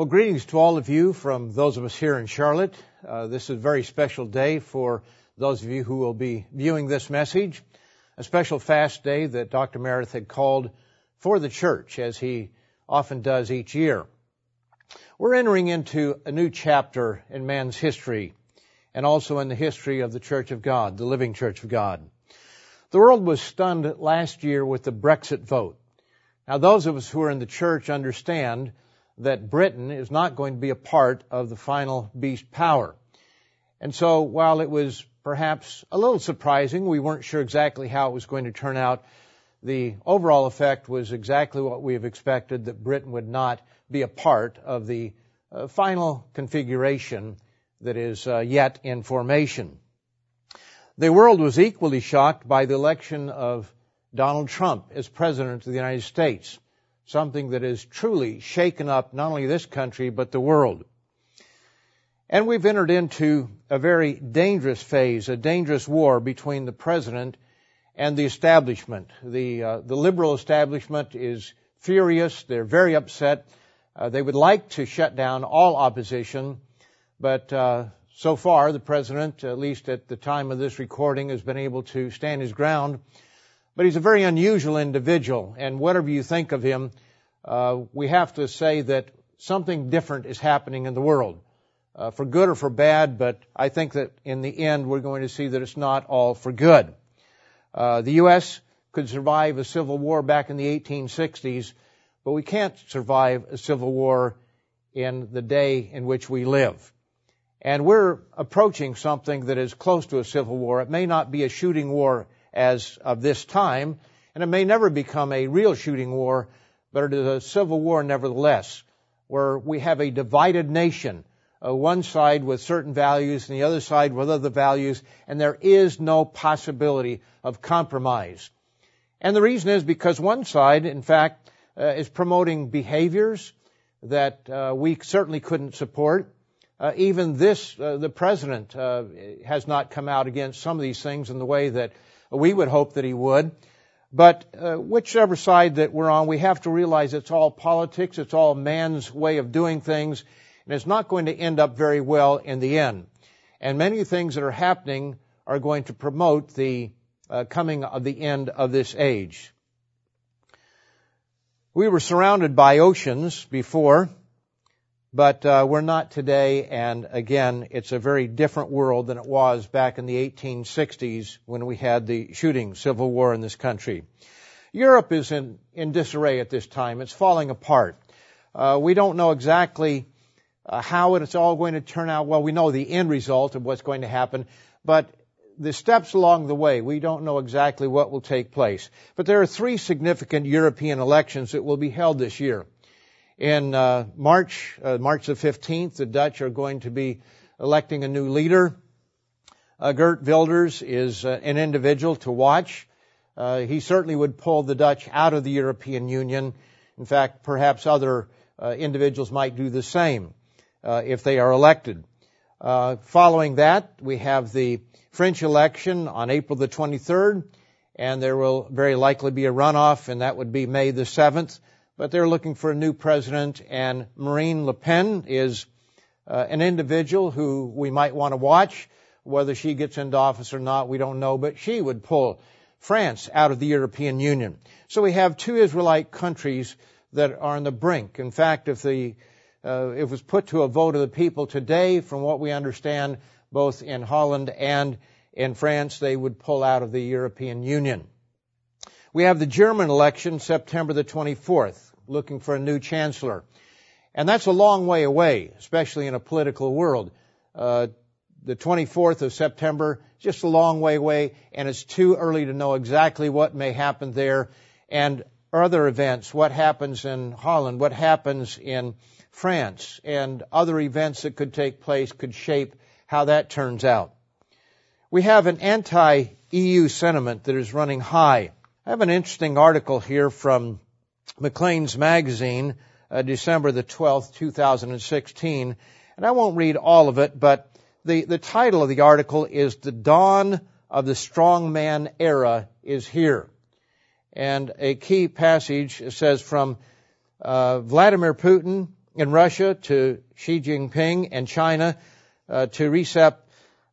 Well, greetings to all of you from those of us here in Charlotte. Uh, this is a very special day for those of you who will be viewing this message. A special fast day that Dr. Meredith had called for the church, as he often does each year. We're entering into a new chapter in man's history and also in the history of the Church of God, the living Church of God. The world was stunned last year with the Brexit vote. Now, those of us who are in the church understand that Britain is not going to be a part of the final beast power. And so, while it was perhaps a little surprising, we weren't sure exactly how it was going to turn out. The overall effect was exactly what we have expected that Britain would not be a part of the uh, final configuration that is uh, yet in formation. The world was equally shocked by the election of Donald Trump as President of the United States, something that has truly shaken up not only this country, but the world. And we've entered into a very dangerous phase, a dangerous war between the President and the establishment. The, uh, the liberal establishment is furious. They're very upset. Uh, they would like to shut down all opposition, but uh, so far the president, at least at the time of this recording, has been able to stand his ground but he's a very unusual individual, and whatever you think of him, uh, we have to say that something different is happening in the world, uh, for good or for bad. But I think that in the end, we're going to see that it's not all for good. Uh, the U.S. could survive a civil war back in the 1860s, but we can't survive a civil war in the day in which we live. And we're approaching something that is close to a civil war. It may not be a shooting war as of this time, and it may never become a real shooting war, but it is a civil war nevertheless, where we have a divided nation, uh, one side with certain values and the other side with other values, and there is no possibility of compromise. And the reason is because one side, in fact, uh, is promoting behaviors that uh, we certainly couldn't support. Uh, even this, uh, the president uh, has not come out against some of these things in the way that we would hope that he would. But uh, whichever side that we're on, we have to realize it's all politics, it's all man's way of doing things, and it's not going to end up very well in the end. And many things that are happening are going to promote the uh, coming of the end of this age. We were surrounded by oceans before, but uh, we're not today, and again, it's a very different world than it was back in the 1860s when we had the shooting civil war in this country. Europe is in, in disarray at this time. It's falling apart. Uh, we don't know exactly uh, how it's all going to turn out. Well, we know the end result of what's going to happen, but the steps along the way, we don't know exactly what will take place. But there are three significant European elections that will be held this year. In uh, March, uh, March the 15th, the Dutch are going to be electing a new leader. Uh, Geert Wilders is uh, an individual to watch. Uh, he certainly would pull the Dutch out of the European Union. In fact, perhaps other uh, individuals might do the same if they are elected. following that, we have the French election on April the 23rd, and there will very likely be a runoff, and that would be May the 7th but they're looking for a new president, and Marine Le Pen is uh, an individual who we might want to watch. Whether she gets into office or not, we don't know, but she would pull France out of the European Union. So we have two Israelite countries that are on the brink. In fact, if the uh, it was put to a vote of the people today, from what we understand, both in Holland and in France, they would pull out of the European Union. We have the German election September the 24th looking for a new chancellor. And that's a long way away, especially in a political world. Uh, the 24th of September, just a long way away, and it's too early to know exactly what may happen there. And other events, what happens in Holland, what happens in France, and other events that could take place could shape how that turns out. We have an anti-EU sentiment that is running high. I have an interesting article here from Maclean's Magazine, uh, December the 12th, 2016. And I won't read all of it, but the, the title of the article is The Dawn of the Strongman Era is Here. And a key passage says from uh, Vladimir Putin in Russia to Xi Jinping and China uh, to Recep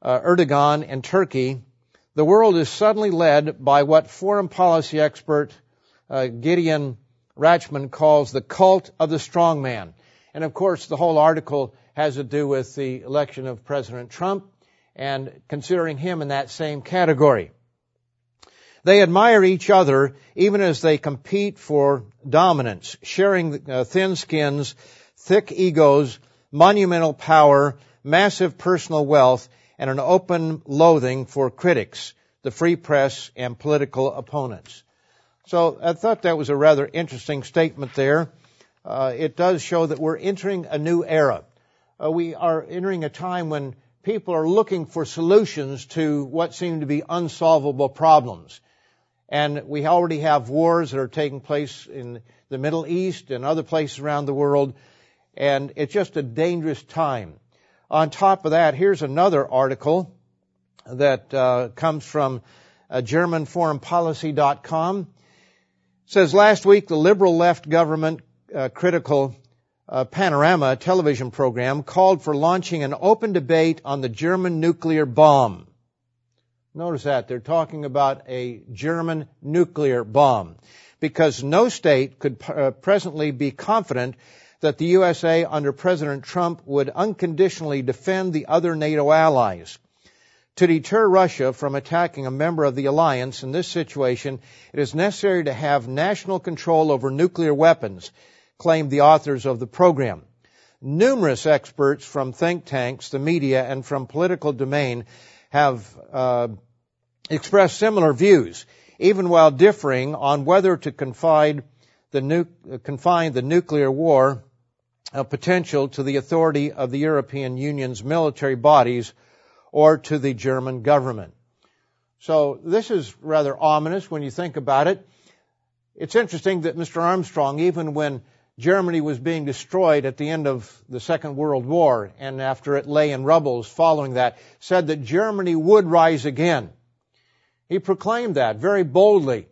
uh, Erdogan in Turkey, the world is suddenly led by what foreign policy expert uh, Gideon Rachman calls the cult of the strongman. And of course, the whole article has to do with the election of President Trump and considering him in that same category. They admire each other even as they compete for dominance, sharing uh, thin skins, thick egos, monumental power, massive personal wealth, and an open loathing for critics, the free press, and political opponents. So I thought that was a rather interesting statement there. Uh, it does show that we're entering a new era. Uh, we are entering a time when people are looking for solutions to what seem to be unsolvable problems. And we already have wars that are taking place in the Middle East and other places around the world. And it's just a dangerous time. On top of that, here's another article that uh, comes from uh, GermanForeignPolicy.com. Says last week the liberal left government uh, critical uh, Panorama television program called for launching an open debate on the German nuclear bomb. Notice that they're talking about a German nuclear bomb because no state could uh, presently be confident that the USA under President Trump would unconditionally defend the other NATO allies. To deter Russia from attacking a member of the alliance in this situation, it is necessary to have national control over nuclear weapons claimed the authors of the program. Numerous experts from think tanks, the media, and from political domain have uh, expressed similar views, even while differing on whether to confide the nu- confine the nuclear war uh, potential to the authority of the European Union's military bodies or to the German government. So this is rather ominous when you think about it. It's interesting that Mr. Armstrong, even when Germany was being destroyed at the end of the Second World War, and after it lay in rubbles following that, said that Germany would rise again. He proclaimed that very boldly.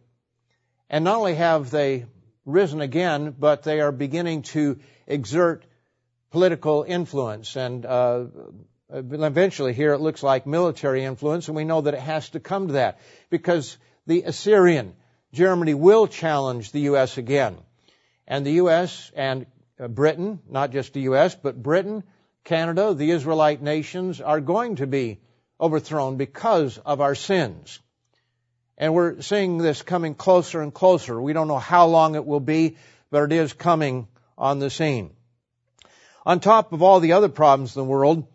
And not only have they risen again, but they are beginning to exert political influence and uh, eventually here it looks like military influence and we know that it has to come to that because the Assyrian Germany will challenge the US again and the U.S. and uh, Britain, not just the U.S., but Britain, Canada, the Israelite nations are going to be overthrown because of our sins. And we're seeing this coming closer and closer. We don't know how long it will be, but it is coming on the scene. On top of all the other problems in the world,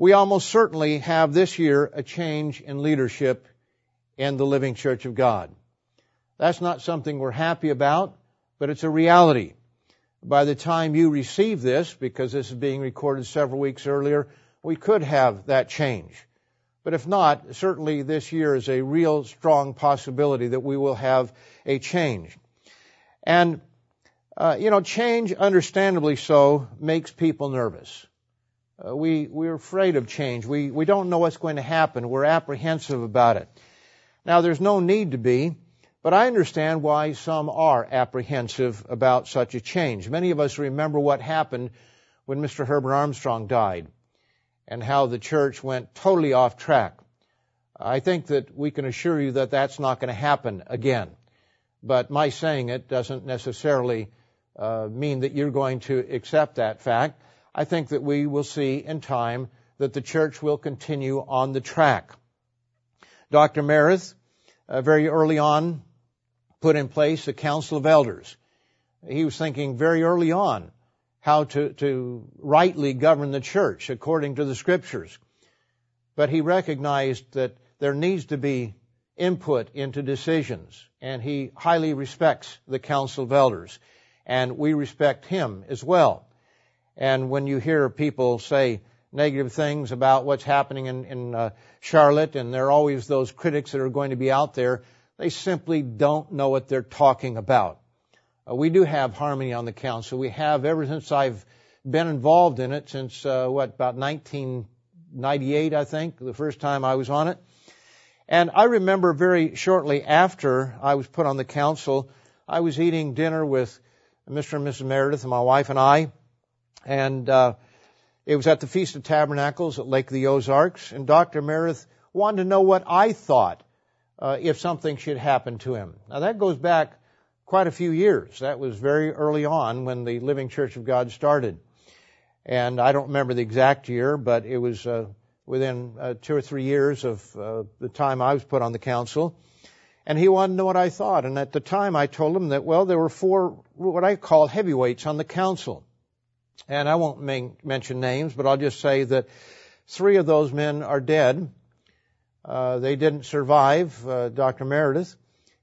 we almost certainly have this year a change in leadership in the living church of God. That's not something we're happy about but it's a reality. By the time you receive this, because this is being recorded several weeks earlier, we could have that change. But if not, certainly this year is a real strong possibility that we will have a change. And, uh, you know, change, understandably so, makes people nervous. Uh, we, we're afraid of change. We, we don't know what's going to happen. We're apprehensive about it. Now, there's no need to be. But I understand why some are apprehensive about such a change. Many of us remember what happened when Mr. Herbert Armstrong died and how the church went totally off track. I think that we can assure you that that's not going to happen again. But my saying it doesn't necessarily uh, mean that you're going to accept that fact. I think that we will see in time that the church will continue on the track. Dr. Meredith, uh, very early on, put in place a council of elders. He was thinking very early on how to, to rightly govern the church according to the scriptures. But he recognized that there needs to be input into decisions, and he highly respects the council of elders, and we respect him as well. And when you hear people say negative things about what's happening in, in uh, Charlotte, and there are always those critics that are going to be out there, they simply don't know what they're talking about. Uh, we do have harmony on the council. We have ever since I've been involved in it since uh, what about 1998, I think, the first time I was on it. And I remember very shortly after I was put on the council, I was eating dinner with Mr. and Mrs. Meredith and my wife and I, And uh, it was at the Feast of Tabernacles at Lake of the Ozarks, and Dr. Meredith wanted to know what I thought uh, if something should happen to him. Now that goes back quite a few years. That was very early on when the Living Church of God started. And I don't remember the exact year, but it was uh, within uh, two or three years of uh, the time I was put on the council. And he wanted to know what I thought. And at the time I told him that, well, there were four, what I call heavyweights on the council. And I won't mention names, but I'll just say that three of those men are dead. Uh, they didn't survive uh, Dr. Meredith.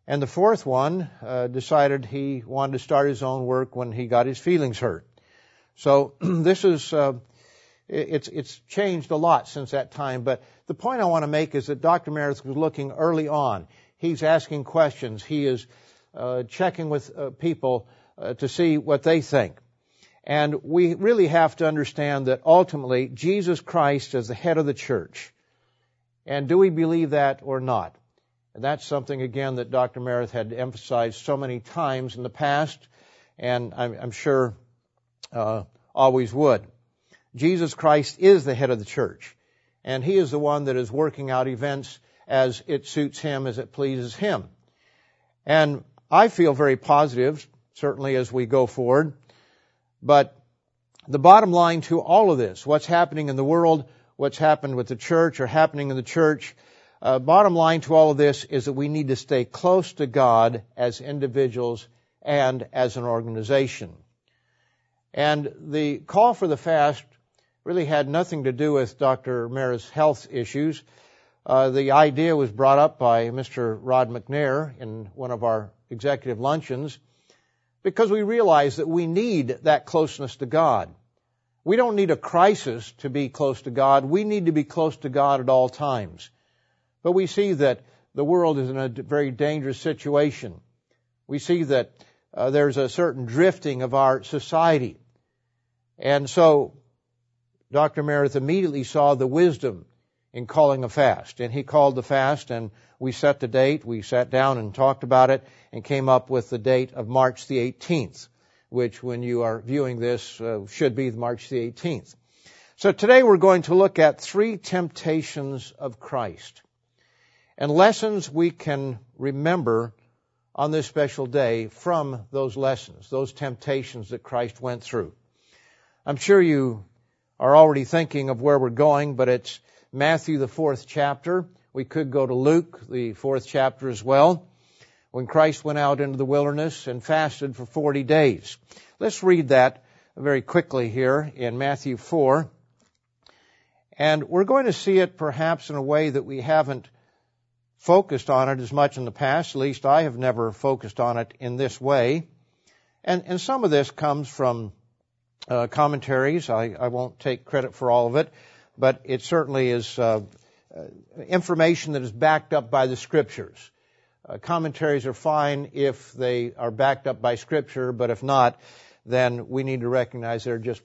And the fourth one uh, decided he wanted to start his own work when he got his feelings hurt. So this is uh, it's it's changed a lot since that time. But the point I want to make is that Dr. Meredith was looking early on. He's asking questions. He is uh, checking with uh, people to see what they think. And we really have to understand that ultimately Jesus Christ is the head of the church. And do we believe that or not? And that's something again that Dr. Meredith had emphasized so many times in the past, and I'm, I'm sure uh, always would. Jesus Christ is the head of the church, and He is the one that is working out events as it suits Him, as it pleases Him. And I feel very positive, certainly as we go forward, but the bottom line to all of this, what's happening in the world, what's happened with the church or happening in the church, uh, bottom line to all of this is that we need to stay close to God as individuals and as an organization. And the call for the fast really had nothing to do with Dr. Meredith's health issues. Uh, the idea was brought up by Mr. Rod McNair in one of our executive luncheons because we realize that we need that closeness to God. We don't need a crisis to be close to God. We need to be close to God at all times. But we see that the world is in a very dangerous situation. We see that uh, there's a certain drifting of our society. And so Dr. Meredith immediately saw the wisdom in calling a fast. And he called the fast and we set the date. We sat down and talked about it and came up with the date of March the 18th, which when you are viewing this uh, should be March the 18th. So today we're going to look at three temptations of Christ and lessons we can remember on this special day from those lessons, those temptations that Christ went through. I'm sure you are already thinking of where we're going, but it's Matthew, the fourth chapter. We could go to Luke, the fourth chapter as well, when Christ went out into the wilderness and fasted for 40 days. Let's read that very quickly here in Matthew 4. And we're going to see it perhaps in a way that we haven't focused on it as much in the past. At least I have never focused on it in this way. And, and some of this comes from uh, commentaries. I, I won't take credit for all of it but it certainly is uh, information that is backed up by the scriptures. Uh, commentaries are fine if they are backed up by scripture, but if not, then we need to recognize they're just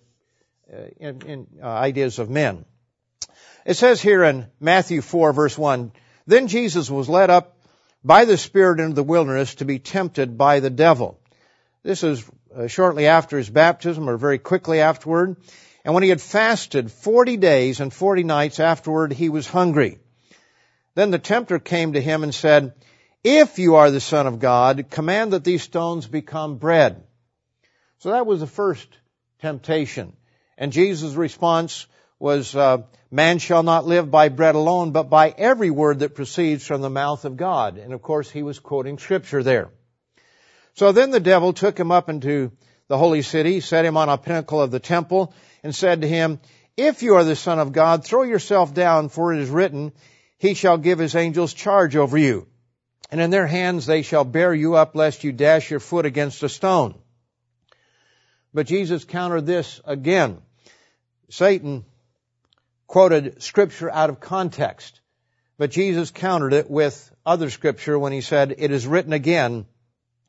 uh, in, in, uh, ideas of men. It says here in Matthew 4 verse 1, Then Jesus was led up by the Spirit into the wilderness to be tempted by the devil. This is uh, shortly after his baptism or very quickly afterward. And when he had fasted forty days and forty nights afterward, he was hungry. Then the tempter came to him and said, If you are the Son of God, command that these stones become bread. So that was the first temptation. And Jesus' response was, uh, Man shall not live by bread alone, but by every word that proceeds from the mouth of God. And of course, he was quoting scripture there. So then the devil took him up into the holy city, set him on a pinnacle of the temple, and said to him, If you are the Son of God, throw yourself down, for it is written, He shall give His angels charge over you. And in their hands they shall bear you up, lest you dash your foot against a stone. But Jesus countered this again. Satan quoted scripture out of context. But Jesus countered it with other scripture when he said, It is written again,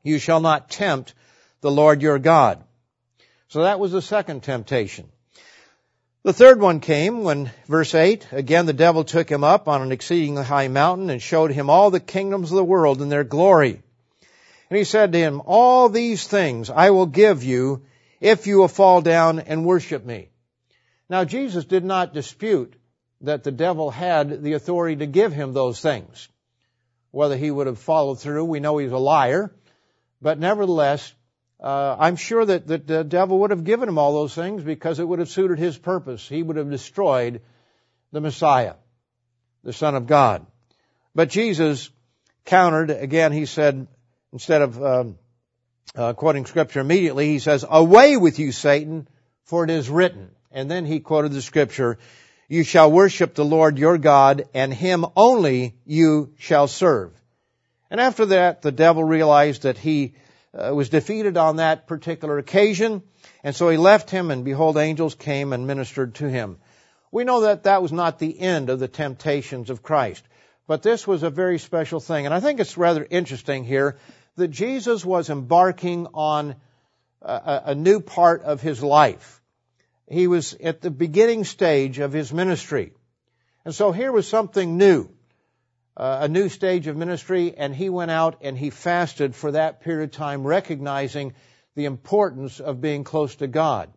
You shall not tempt the Lord your God. So that was the second temptation. The third one came when, verse 8, again the devil took him up on an exceedingly high mountain and showed him all the kingdoms of the world and their glory. And he said to him, All these things I will give you if you will fall down and worship me. Now Jesus did not dispute that the devil had the authority to give him those things. Whether he would have followed through, we know he's a liar, but nevertheless, uh, I'm sure that, that the devil would have given him all those things because it would have suited his purpose. He would have destroyed the Messiah, the Son of God. But Jesus countered, again, he said, instead of um, uh, quoting scripture immediately, he says, Away with you, Satan, for it is written. And then he quoted the scripture, You shall worship the Lord your God, and him only you shall serve. And after that, the devil realized that he uh, was defeated on that particular occasion, and so he left him, and behold, angels came and ministered to him. We know that that was not the end of the temptations of Christ. But this was a very special thing. And I think it's rather interesting here that Jesus was embarking on a, a new part of his life. He was at the beginning stage of his ministry. And so here was something new, a new stage of ministry, and he went out and he fasted for that period of time, recognizing the importance of being close to God.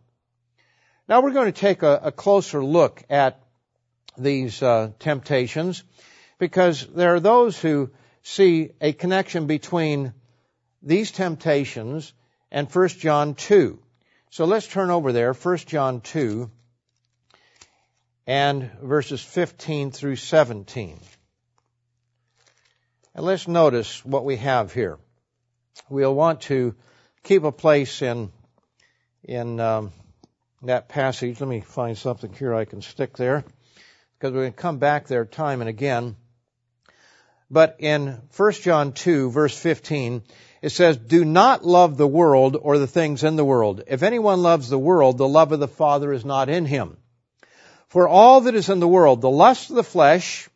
Now we're going to take a, a closer look at these uh, temptations because there are those who see a connection between these temptations and 1 John 2. So let's turn over there, 1 John 2 and verses 15 through 17. And let's notice what we have here. We'll want to keep a place in, in um, that passage. Let me find something here I can stick there because we're going to come back there time and again. But in 1 John 2 verse 15, it says, Do not love the world or the things in the world. If anyone loves the world, the love of the Father is not in him. For all that is in the world, the lust of the flesh,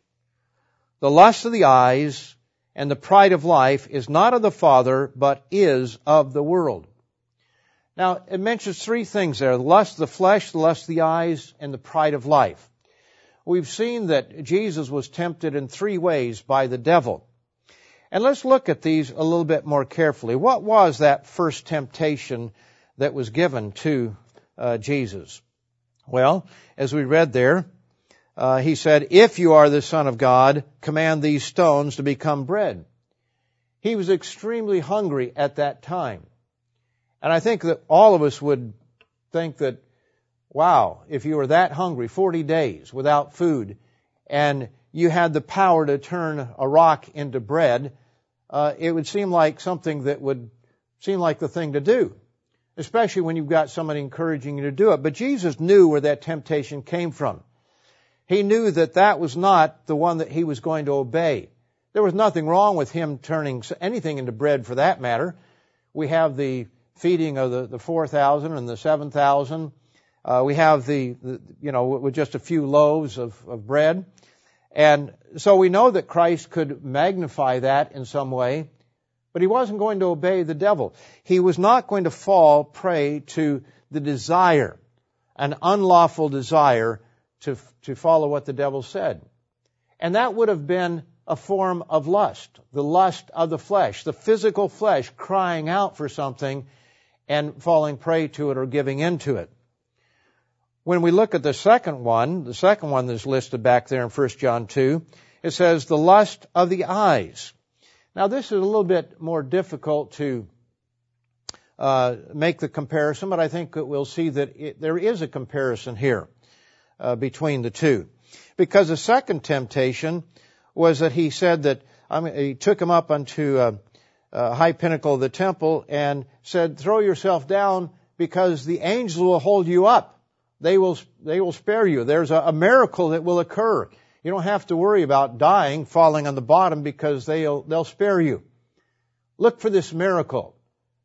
the lust of the eyes, and the pride of life is not of the Father, but is of the world. Now, it mentions three things there. The lust of the flesh, the lust of the eyes, and the pride of life we've seen that Jesus was tempted in three ways by the devil. And let's look at these a little bit more carefully. What was that first temptation that was given to uh, Jesus? Well, as we read there, uh, he said, If you are the Son of God, command these stones to become bread. He was extremely hungry at that time. And I think that all of us would think that Wow, if you were that hungry, 40 days without food, and you had the power to turn a rock into bread, uh, it would seem like something that would seem like the thing to do, especially when you've got somebody encouraging you to do it. But Jesus knew where that temptation came from. He knew that that was not the one that he was going to obey. There was nothing wrong with him turning anything into bread for that matter. We have the feeding of the, the 4,000 and the 7,000 uh, we have the, the, you know, with just a few loaves of, of bread. And so we know that Christ could magnify that in some way, but he wasn't going to obey the devil. He was not going to fall prey to the desire, an unlawful desire to, to follow what the devil said. And that would have been a form of lust, the lust of the flesh, the physical flesh crying out for something and falling prey to it or giving into it. When we look at the second one, the second one that's listed back there in 1 John 2, it says the lust of the eyes. Now this is a little bit more difficult to uh, make the comparison, but I think that we'll see that it, there is a comparison here uh, between the two. Because the second temptation was that he said that I mean, he took him up unto a, a high pinnacle of the temple and said, "Throw yourself down, because the angels will hold you up." they will, they will spare you. There's a, a miracle that will occur. You don't have to worry about dying, falling on the bottom because they'll, they'll spare you. Look for this miracle.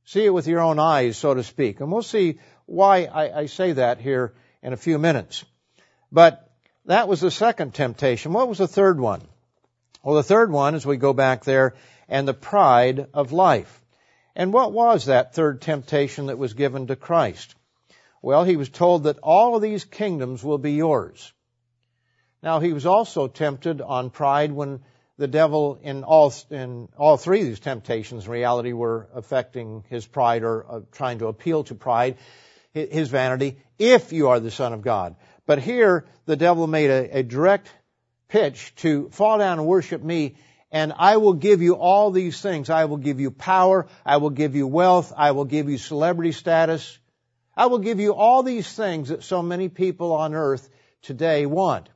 See it with your own eyes, so to speak. And we'll see why I, I say that here in a few minutes. But that was the second temptation. What was the third one? Well, the third one, as we go back there, and the pride of life. And what was that third temptation that was given to Christ? Well, he was told that all of these kingdoms will be yours. Now, he was also tempted on pride when the devil in all, in all three of these temptations in reality were affecting his pride or uh, trying to appeal to pride. his vanity, if you are the Son of God. But here, the devil made a, a direct pitch to fall down and worship me and I will give you all these things. I will give you power. I will give you wealth. I will give you celebrity status. I will give you all these things that so many people on earth today want.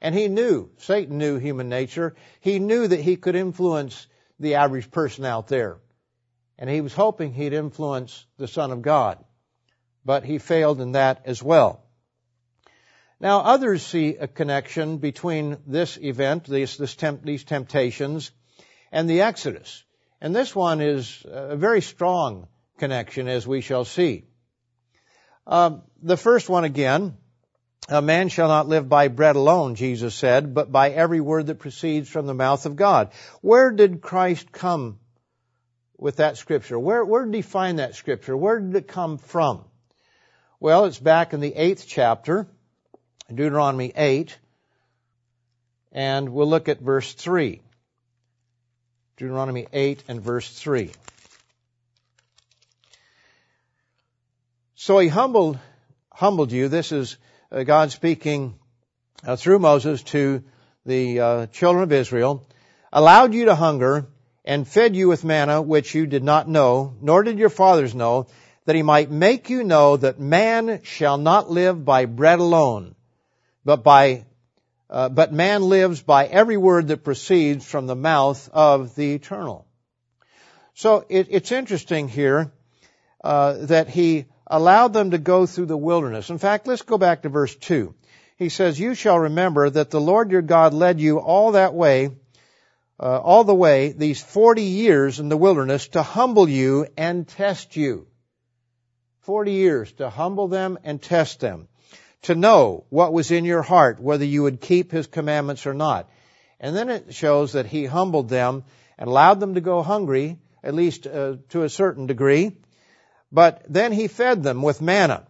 And he knew, Satan knew human nature. He knew that he could influence the average person out there. And he was hoping he'd influence the Son of God. But he failed in that as well. Now, others see a connection between this event, this, this temp, these temptations, and the Exodus. And this one is a very strong connection, as we shall see. Uh, the first one again, a man shall not live by bread alone, Jesus said, but by every word that proceeds from the mouth of God. Where did Christ come with that scripture? Where, where did he find that scripture? Where did it come from? Well, it's back in the eighth chapter Deuteronomy 8, and we'll look at verse 3. Deuteronomy 8 and verse 3. So he humbled, humbled you. This is uh, God speaking uh, through Moses to the uh, children of Israel, allowed you to hunger and fed you with manna which you did not know, nor did your fathers know, that he might make you know that man shall not live by bread alone, but by uh, but man lives by every word that proceeds from the mouth of the eternal. So it, it's interesting here uh, that he allowed them to go through the wilderness. In fact, let's go back to verse two. He says, "You shall remember that the Lord your God led you all that way, uh, all the way these forty years in the wilderness to humble you and test you." Forty years to humble them and test them to know what was in your heart, whether you would keep his commandments or not. And then it shows that he humbled them and allowed them to go hungry, at least uh, to a certain degree. But then he fed them with manna,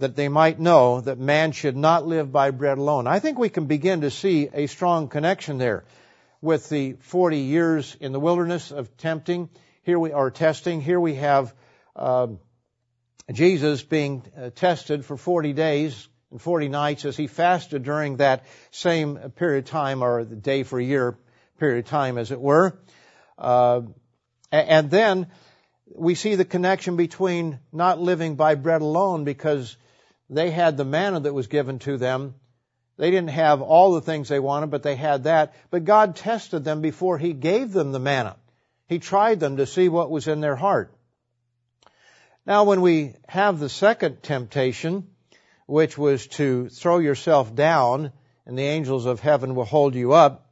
that they might know that man should not live by bread alone. I think we can begin to see a strong connection there with the 40 years in the wilderness of tempting. Here we are testing. Here we have um, Jesus being uh, tested for 40 days and 40 nights as he fasted during that same period of time, or the day for year period of time, as it were. Uh, and then we see the connection between not living by bread alone because they had the manna that was given to them. They didn't have all the things they wanted, but they had that. But God tested them before He gave them the manna. He tried them to see what was in their heart. Now, when we have the second temptation, which was to throw yourself down and the angels of heaven will hold you up,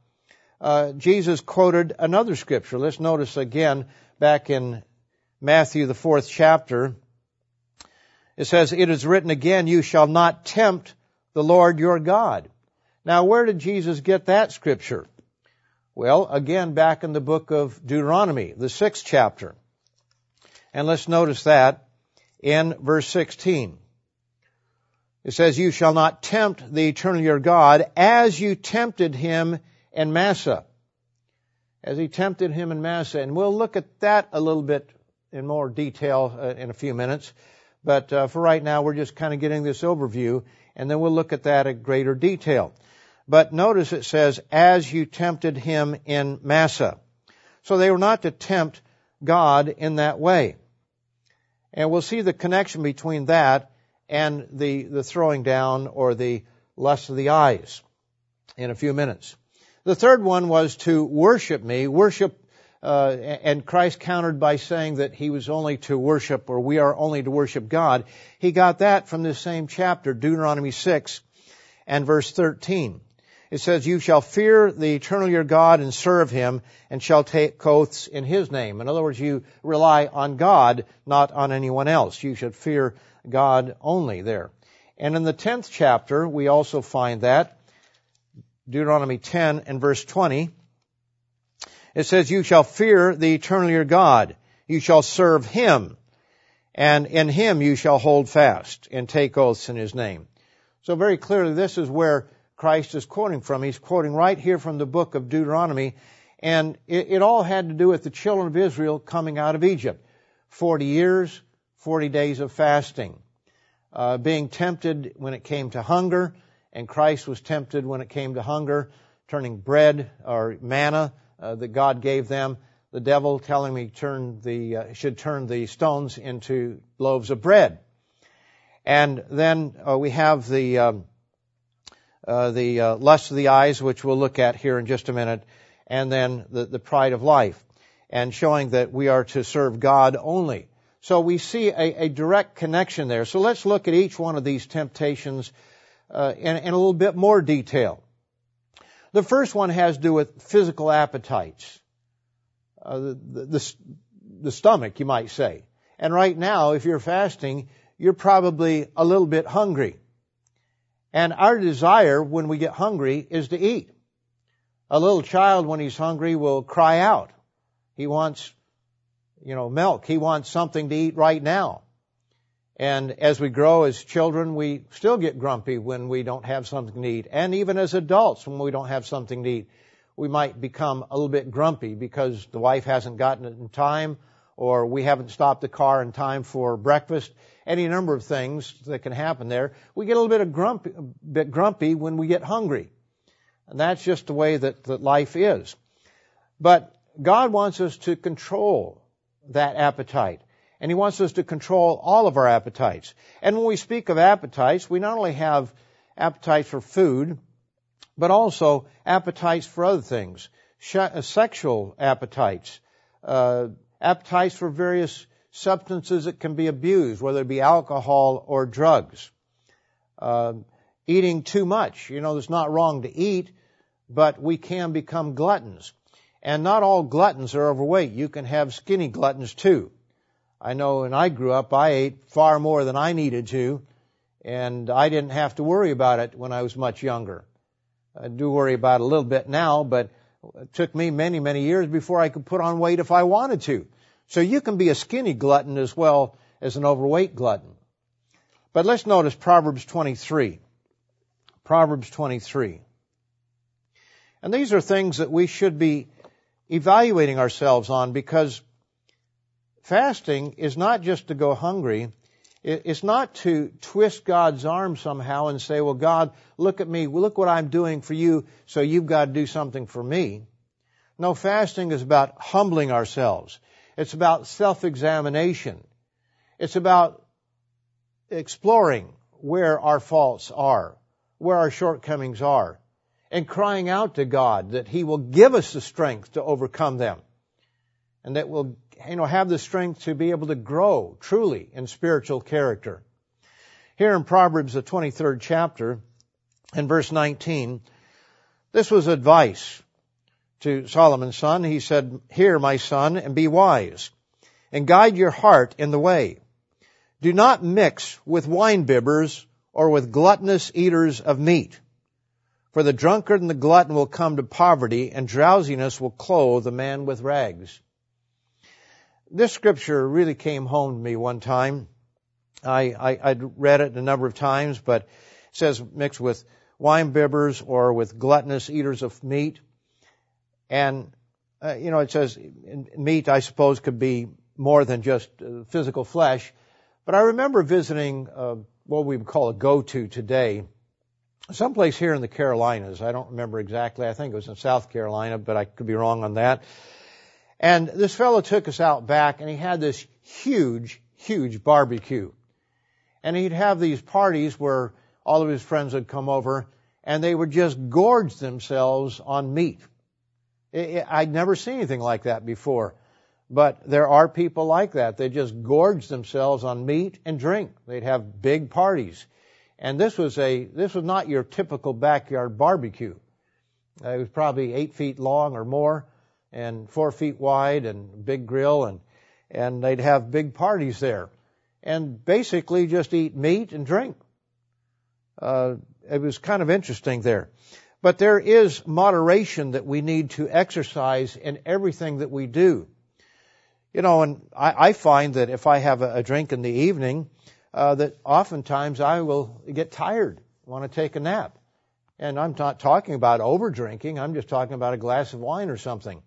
uh, Jesus quoted another scripture. Let's notice again back in Matthew, the fourth chapter. It says, It is written again, you shall not tempt the Lord your God. Now, where did Jesus get that scripture? Well, again, back in the book of Deuteronomy, the sixth chapter. And let's notice that in verse 16. It says, You shall not tempt the eternal your God as you tempted him in Massah. As he tempted him in Massah. And we'll look at that a little bit in more detail uh, in a few minutes. But uh, for right now, we're just kind of getting this overview, and then we'll look at that in greater detail. But notice it says, as you tempted him in Massah. So they were not to tempt God in that way. And we'll see the connection between that and the, the throwing down or the lust of the eyes in a few minutes. The third one was to worship me, worship, uh, and Christ countered by saying that he was only to worship, or we are only to worship God. He got that from this same chapter, Deuteronomy 6 and verse 13. It says, You shall fear the eternal your God and serve him, and shall take oaths in his name. In other words, you rely on God, not on anyone else. You should fear God only there. And in the 10th chapter, we also find that, Deuteronomy 10 and verse 20, it says, You shall fear the eternal your God. You shall serve him, and in him you shall hold fast and take oaths in his name. So very clearly, this is where Christ is quoting from. He's quoting right here from the book of Deuteronomy. And it, it all had to do with the children of Israel coming out of Egypt. 40 years, 40 days of fasting. Uh, being tempted when it came to hunger, and Christ was tempted when it came to hunger, turning bread or manna uh, that God gave them. The devil telling me turn the uh, should turn the stones into loaves of bread. And then uh, we have the um, uh, the uh, lust of the eyes, which we'll look at here in just a minute, and then the, the pride of life, and showing that we are to serve God only. So we see a, a direct connection there. So let's look at each one of these temptations uh, in, in a little bit more detail. The first one has to do with physical appetites. Uh, the, the, the, stomach, you might say. And right now, if you're fasting, you're probably a little bit hungry. And our desire when we get hungry is to eat. A little child, when he's hungry, will cry out. He wants, you know, milk. He wants something to eat right now. And as we grow as children, we still get grumpy when we don't have something to eat. And even as adults, when we don't have something to eat, we might become a little bit grumpy because the wife hasn't gotten it in time or we haven't stopped the car in time for breakfast. Any number of things that can happen there. We get a little bit of grumpy, bit grumpy when we get hungry. And that's just the way that, that life is. But God wants us to control that appetite. And He wants us to control all of our appetites. And when we speak of appetites, we not only have appetites for food, but also appetites for other things. Sexual appetites, uh, appetites for various substances that can be abused, whether it be alcohol or drugs. Uh, eating too much. You know, it's not wrong to eat, but we can become gluttons. And not all gluttons are overweight. You can have skinny gluttons too. I know when I grew up, I ate far more than I needed to, and I didn't have to worry about it when I was much younger. I do worry about it a little bit now, but it took me many, many years before I could put on weight if I wanted to. So you can be a skinny glutton as well as an overweight glutton. But let's notice Proverbs 23. Proverbs 23. And these are things that we should be evaluating ourselves on because fasting is not just to go hungry. It's not to twist God's arm somehow and say, well, God, look at me. Look what I'm doing for you, so you've got to do something for me. No, fasting is about humbling ourselves. It's about self-examination. It's about exploring where our faults are, where our shortcomings are, and crying out to God that He will give us the strength to overcome them. And that we'll you know, have the strength to be able to grow truly in spiritual character. Here in Proverbs, the 23rd chapter, in verse 19, this was advice to Solomon's son. He said, Hear, my son, and be wise, and guide your heart in the way. Do not mix with winebibbers or with gluttonous eaters of meat. For the drunkard and the glutton will come to poverty, and drowsiness will clothe a man with rags this scripture really came home to me one time. I, I, I'd read it a number of times, but it says mixed with winebibbers or with gluttonous eaters of meat. And, uh, you know, it says meat, I suppose, could be more than just uh, physical flesh. But I remember visiting uh, what we would call a go-to today, someplace here in the Carolinas. I don't remember exactly. I think it was in South Carolina, but I could be wrong on that. And this fellow took us out back and he had this huge, huge barbecue. And he'd have these parties where all of his friends would come over and they would just gorge themselves on meat. I'd never seen anything like that before. But there are people like that. They just gorge themselves on meat and drink. They'd have big parties. And this was a, this was not your typical backyard barbecue. It was probably eight feet long or more and four feet wide and big grill and and they'd have big parties there and basically just eat meat and drink. Uh, it was kind of interesting there. But there is moderation that we need to exercise in everything that we do. You know, and I, I find that if I have a, a drink in the evening, uh, that oftentimes I will get tired, want to take a nap. And I'm not talking about over drinking. I'm just talking about a glass of wine or something.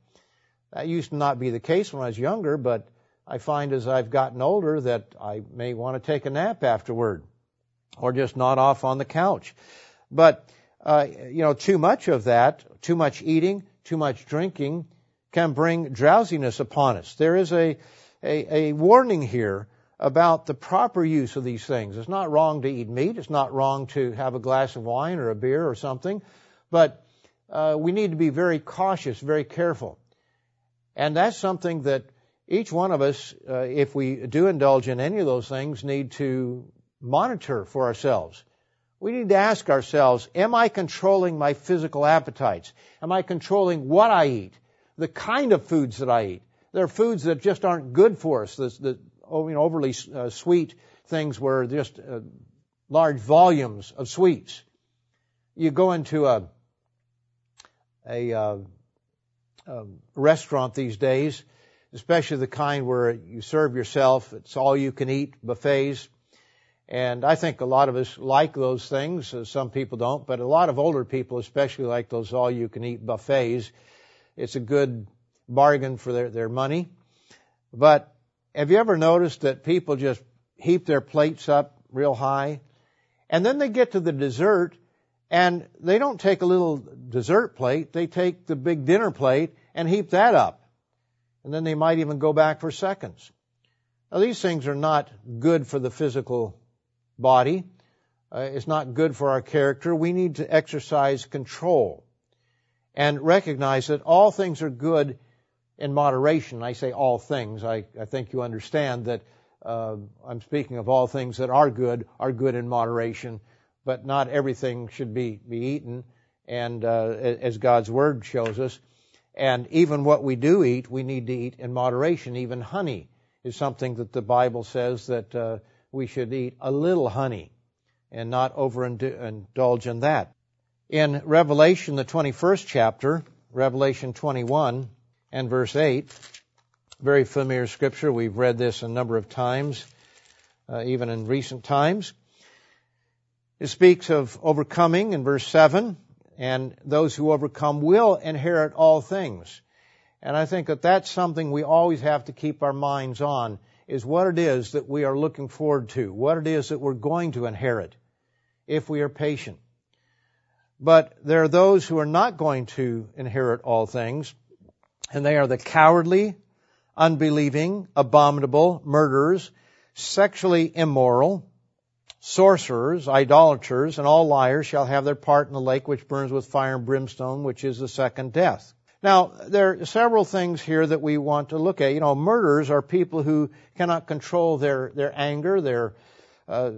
That used to not be the case when I was younger, but I find as I've gotten older that I may want to take a nap afterward or just nod off on the couch. But, uh, you know, too much of that, too much eating, too much drinking can bring drowsiness upon us. There is a, a, a warning here about the proper use of these things. It's not wrong to eat meat. It's not wrong to have a glass of wine or a beer or something. But uh, we need to be very cautious, very careful. And that's something that each one of us, uh, if we do indulge in any of those things, need to monitor for ourselves. We need to ask ourselves, am I controlling my physical appetites? Am I controlling what I eat? The kind of foods that I eat? There are foods that just aren't good for us. The, the you know, overly uh, sweet things where just uh, large volumes of sweets. You go into a a, uh, a restaurant these days especially the kind where you serve yourself. It's all you can eat buffets. And I think a lot of us like those things. Uh, some people don't, but a lot of older people especially like those all you can eat buffets. It's a good bargain for their, their money. But have you ever noticed that people just heap their plates up real high? And then they get to the dessert and they don't take a little dessert plate. They take the big dinner plate and heap that up and then they might even go back for seconds. Now, these things are not good for the physical body. Uh, not good for our character. We need to exercise control and recognize that all things are good in moderation. I say all things. I, I think you understand that uh, I'm speaking of all things that are good, are good in moderation, but not everything should be, be eaten. And uh, as God's Word shows us, and even what we do eat, we need to eat in moderation. Even honey is something that the Bible says that uh, we should eat a little honey and not overindulge in that. In Revelation, the 21st chapter, Revelation 21 and verse 8, very familiar scripture. We've read this a number of times, uh, even in recent times. It speaks of overcoming in verse 7 and those who overcome will inherit all things. And I think that that's something we always have to keep our minds on is what it is that we are looking forward to, what it is that we're going to inherit if we are patient. But there are those who are not going to inherit all things, and they are the cowardly, unbelieving, abominable, murderers, sexually immoral, sorcerers, idolaters, and all liars shall have their part in the lake which burns with fire and brimstone, which is the second death. Now, there are several things here that we want to look at. You know, murderers are people who cannot control their, their anger. Their, uh,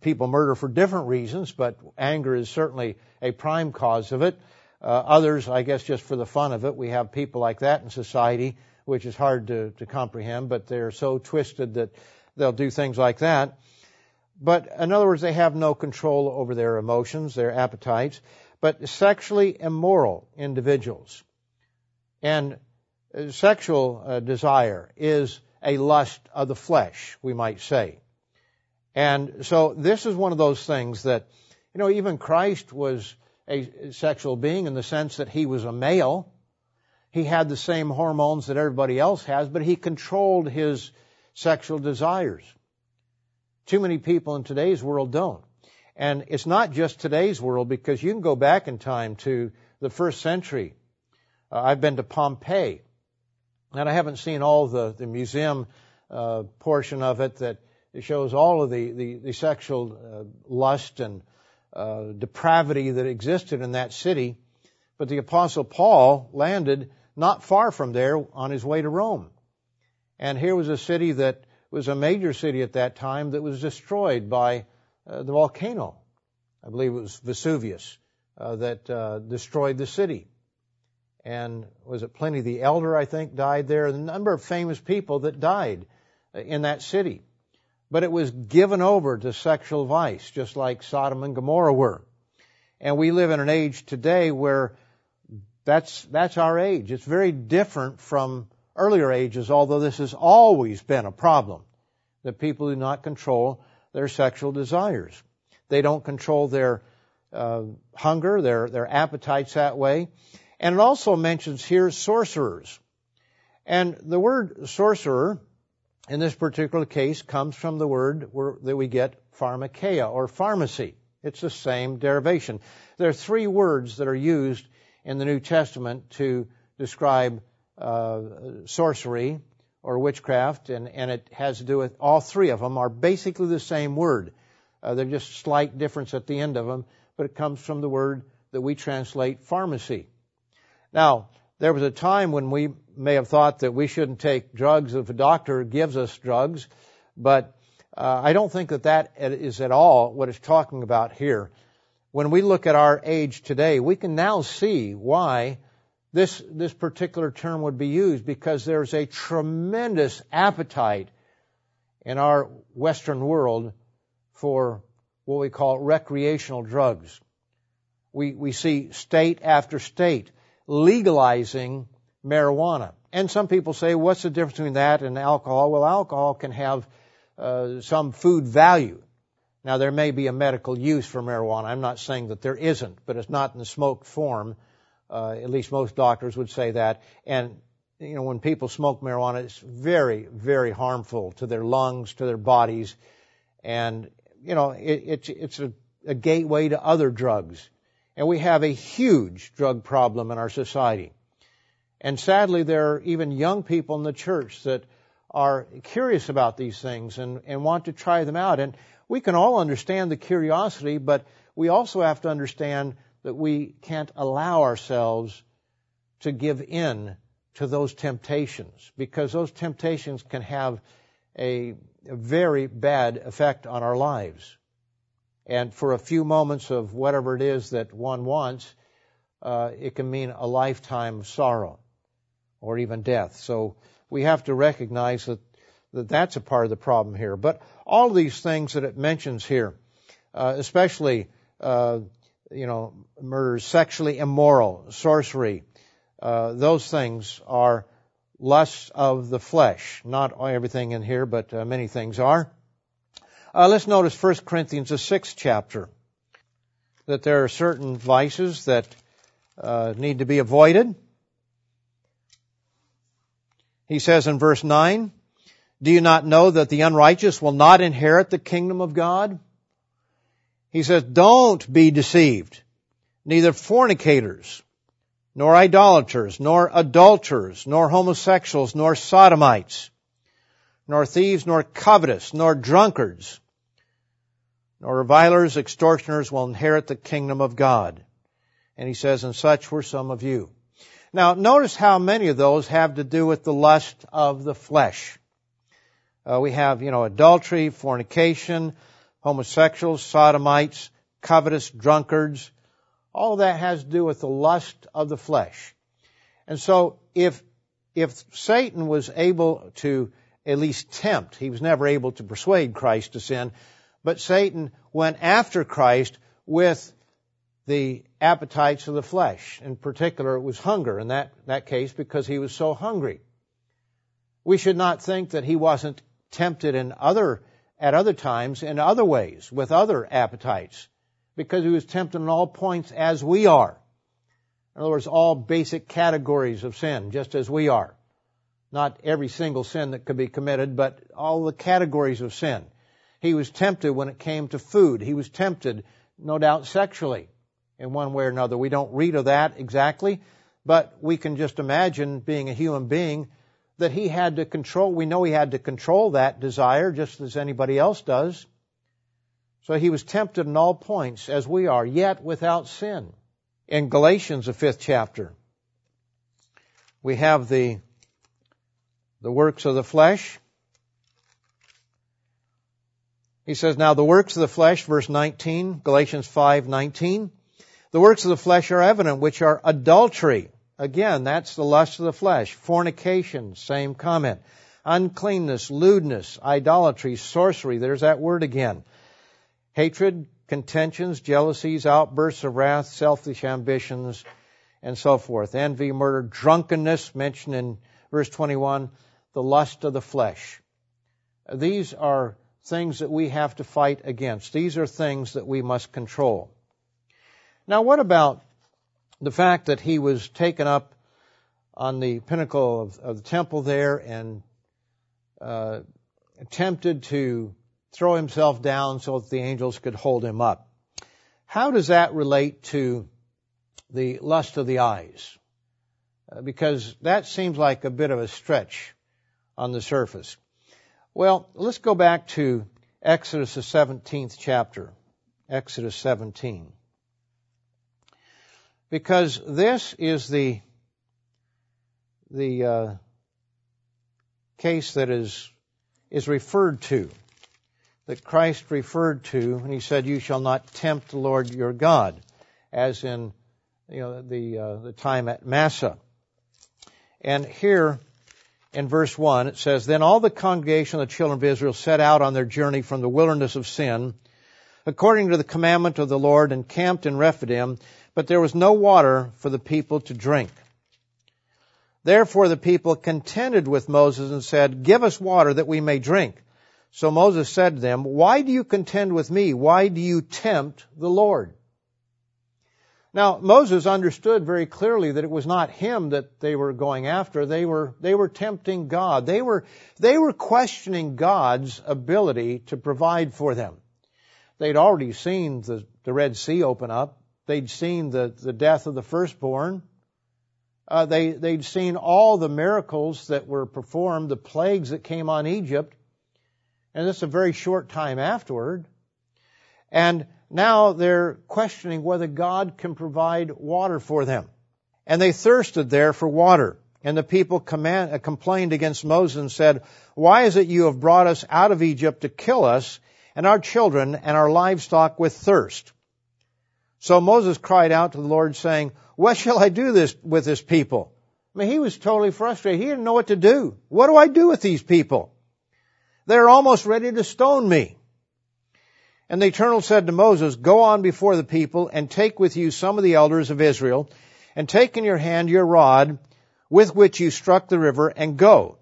people murder for different reasons, but anger is certainly a prime cause of it. Uh, others, I guess, just for the fun of it. We have people like that in society, which is hard to, to comprehend, but they're so twisted that they'll do things like that. But in other words, they have no control over their emotions, their appetites, but sexually immoral individuals. And sexual uh, desire is a lust of the flesh, we might say. And so this is one of those things that, you know, even Christ was a sexual being in the sense that he was a male. He had the same hormones that everybody else has, but he controlled his sexual desires. Too many people in today's world don't. And it's not just today's world because you can go back in time to the first century. Uh, I've been to Pompeii and I haven't seen all the, the museum uh, portion of it that shows all of the, the, the sexual uh, lust and uh, depravity that existed in that city. But the apostle Paul landed not far from there on his way to Rome. And here was a city that was a major city at that time that was destroyed by uh, the volcano. I believe it was Vesuvius uh, that uh, destroyed the city. And was it Pliny the Elder, I think, died there? A number of famous people that died in that city. But it was given over to sexual vice, just like Sodom and Gomorrah were. And we live in an age today where that's, that's our age. It's very different from earlier ages, although this has always been a problem, that people do not control their sexual desires. They don't control their uh, hunger, their, their appetites that way. And it also mentions here sorcerers. And the word sorcerer in this particular case comes from the word that we get pharmakeia or pharmacy. It's the same derivation. There are three words that are used in the New Testament to describe uh, sorcery or witchcraft, and, and it has to do with all three of them are basically the same word. Uh, they're just slight difference at the end of them, but it comes from the word that we translate pharmacy. Now, there was a time when we may have thought that we shouldn't take drugs if a doctor gives us drugs, but uh, I don't think that that is at all what it's talking about here. When we look at our age today, we can now see why this, this particular term would be used because there's a tremendous appetite in our Western world for what we call recreational drugs. We, we see state after state legalizing marijuana. And some people say, what's the difference between that and alcohol? Well, alcohol can have uh, some food value. Now, there may be a medical use for marijuana. I'm not saying that there isn't, but it's not in the smoked form. Uh, at least most doctors would say that. And, you know, when people smoke marijuana, it's very, very harmful to their lungs, to their bodies. And, you know, it, it's, it's a, a gateway to other drugs. And we have a huge drug problem in our society. And sadly, there are even young people in the church that are curious about these things and, and want to try them out. And we can all understand the curiosity, but we also have to understand that we can't allow ourselves to give in to those temptations because those temptations can have a, a very bad effect on our lives. And for a few moments of whatever it is that one wants, uh, it can mean a lifetime of sorrow or even death. So we have to recognize that, that that's a part of the problem here. But all these things that it mentions here, uh, especially, uh, you know, murders, sexually immoral, sorcery, uh, those things are lusts of the flesh. Not everything in here, but uh, many things are. Uh, let's notice 1 Corinthians, the sixth chapter, that there are certain vices that uh, need to be avoided. He says in verse 9, Do you not know that the unrighteous will not inherit the kingdom of God? He says, Don't be deceived. Neither fornicators, nor idolaters, nor adulterers, nor homosexuals, nor sodomites, nor thieves, nor covetous, nor drunkards, nor revilers, extortioners will inherit the kingdom of God. And he says, and such were some of you. Now, notice how many of those have to do with the lust of the flesh. Uh, we have, you know, adultery, fornication, homosexuals, sodomites, covetous, drunkards. All that has to do with the lust of the flesh. And so, if, if Satan was able to at least tempt, he was never able to persuade Christ to sin, but Satan went after Christ with the appetites of the flesh. In particular, it was hunger in that, that case because he was so hungry. We should not think that he wasn't tempted in other, at other times in other ways with other appetites because he was tempted in all points as we are. In other words, all basic categories of sin, just as we are. Not every single sin that could be committed, but all the categories of sin. He was tempted when it came to food. He was tempted, no doubt, sexually in one way or another. We don't read of that exactly, but we can just imagine being a human being that he had to control. We know he had to control that desire just as anybody else does. So he was tempted in all points as we are, yet without sin. In Galatians, the fifth chapter, we have the, the works of the flesh. He says, now the works of the flesh, verse 19, Galatians 5, 19. The works of the flesh are evident, which are adultery. Again, that's the lust of the flesh. Fornication, same comment. Uncleanness, lewdness, idolatry, sorcery, there's that word again. Hatred, contentions, jealousies, outbursts of wrath, selfish ambitions, and so forth. Envy, murder, drunkenness, mentioned in verse 21, the lust of the flesh. These are things that we have to fight against. These are things that we must control. Now, what about the fact that he was taken up on the pinnacle of, of the temple there and uh, tempted to throw himself down so that the angels could hold him up. How does that relate to the lust of the eyes? Uh, because that seems like a bit of a stretch on the surface. Well, let's go back to Exodus, the 17th chapter. Exodus 17. Because this is the, the uh, case that is, is referred to, that Christ referred to when he said, You shall not tempt the Lord your God, as in you know, the, uh, the time at Massah. And here, in verse 1, it says, Then all the congregation of the children of Israel set out on their journey from the wilderness of sin, according to the commandment of the Lord, and camped in Rephidim, but there was no water for the people to drink. Therefore the people contended with Moses and said, Give us water that we may drink. So Moses said to them, Why do you contend with me? Why do you tempt the Lord? Now, Moses understood very clearly that it was not him that they were going after. They were, they were tempting God. They were, they were questioning God's ability to provide for them. They'd already seen the, the Red Sea open up. They'd seen the, the death of the firstborn. Uh, they, they'd seen all the miracles that were performed, the plagues that came on Egypt. And this is a very short time afterward. And now they're questioning whether God can provide water for them. And they thirsted there for water. And the people command, uh, complained against Moses and said, Why is it you have brought us out of Egypt to kill us and our children and our livestock with thirst? So Moses cried out to the Lord saying, What shall I do this with this people? I mean, he was totally frustrated. He didn't know what to do. What do I do with these people? They're almost ready to stone me. And the Eternal said to Moses, Go on before the people and take with you some of the elders of Israel and take in your hand your rod with which you struck the river and go.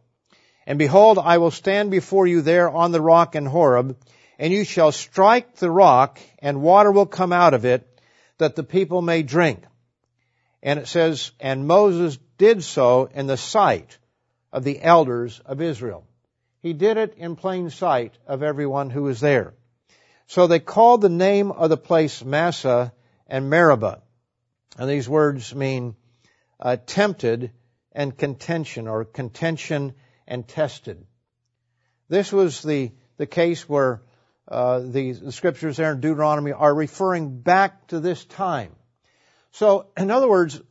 And behold, I will stand before you there on the rock in Horeb and you shall strike the rock and water will come out of it that the people may drink. And it says, and Moses did so in the sight of the elders of Israel. He did it in plain sight of everyone who was there. So they called the name of the place Massah and Meribah. And these words mean uh, tempted and contention, or contention and tested. This was the, the case where uh, the, the scriptures there in Deuteronomy are referring back to this time. So, in other words,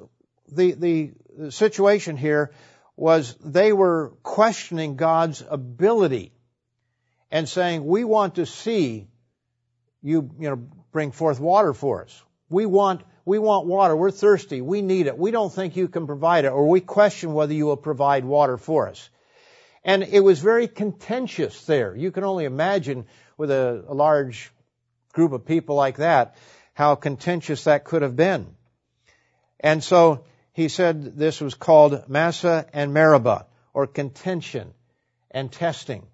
the, the situation here was they were questioning God's ability and saying, we want to see you, you know, bring forth water for us. We want, we want water. We're thirsty. We need it. We don't think you can provide it, or we question whether you will provide water for us. And it was very contentious there. You can only imagine with a, a large group of people like that, how contentious that could have been. And so he said this was called Massah and Meribah, or contention and testing.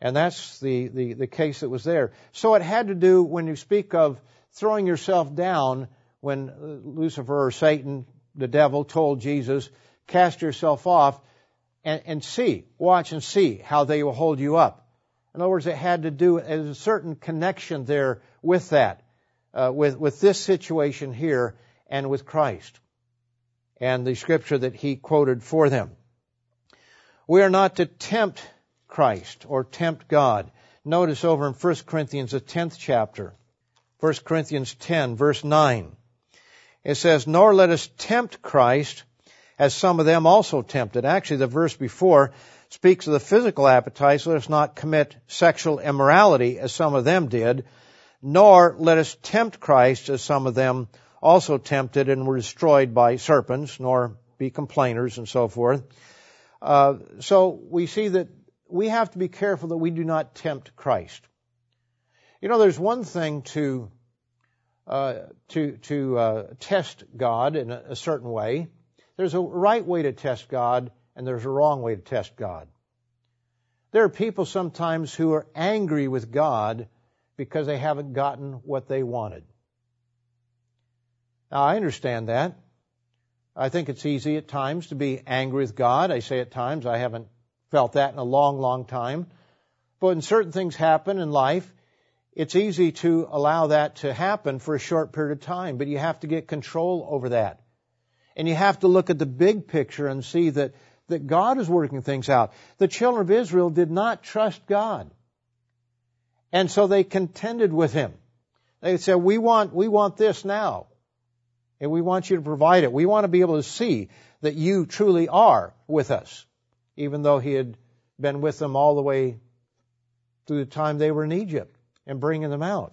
And that's the, the, the case that was there. So it had to do, when you speak of throwing yourself down, when Lucifer or Satan, the devil, told Jesus, cast yourself off and, and see, watch and see how they will hold you up. In other words, it had to do, a certain connection there with that, uh, with, with this situation here and with Christ and the scripture that he quoted for them. We are not to tempt Christ or tempt God. Notice over in 1 Corinthians, the 10th chapter, 1 Corinthians 10, verse 9. It says, Nor let us tempt Christ as some of them also tempted. Actually, the verse before speaks of the physical appetites. Let us not commit sexual immorality as some of them did, nor let us tempt Christ as some of them also tempted and were destroyed by serpents, nor be complainers and so forth. Uh, so we see that we have to be careful that we do not tempt Christ. You know, there's one thing to uh, to to uh, test God in a, a certain way. There's a right way to test God, and there's a wrong way to test God. There are people sometimes who are angry with God because they haven't gotten what they wanted. Now, I understand that. I think it's easy at times to be angry with God. I say at times I haven't felt that in a long, long time. But when certain things happen in life, it's easy to allow that to happen for a short period of time, but you have to get control over that. And you have to look at the big picture and see that, that God is working things out. The children of Israel did not trust God. And so they contended with him. They said, we want, we want this now. And we want you to provide it. We want to be able to see that you truly are with us, even though he had been with them all the way through the time they were in Egypt and bringing them out.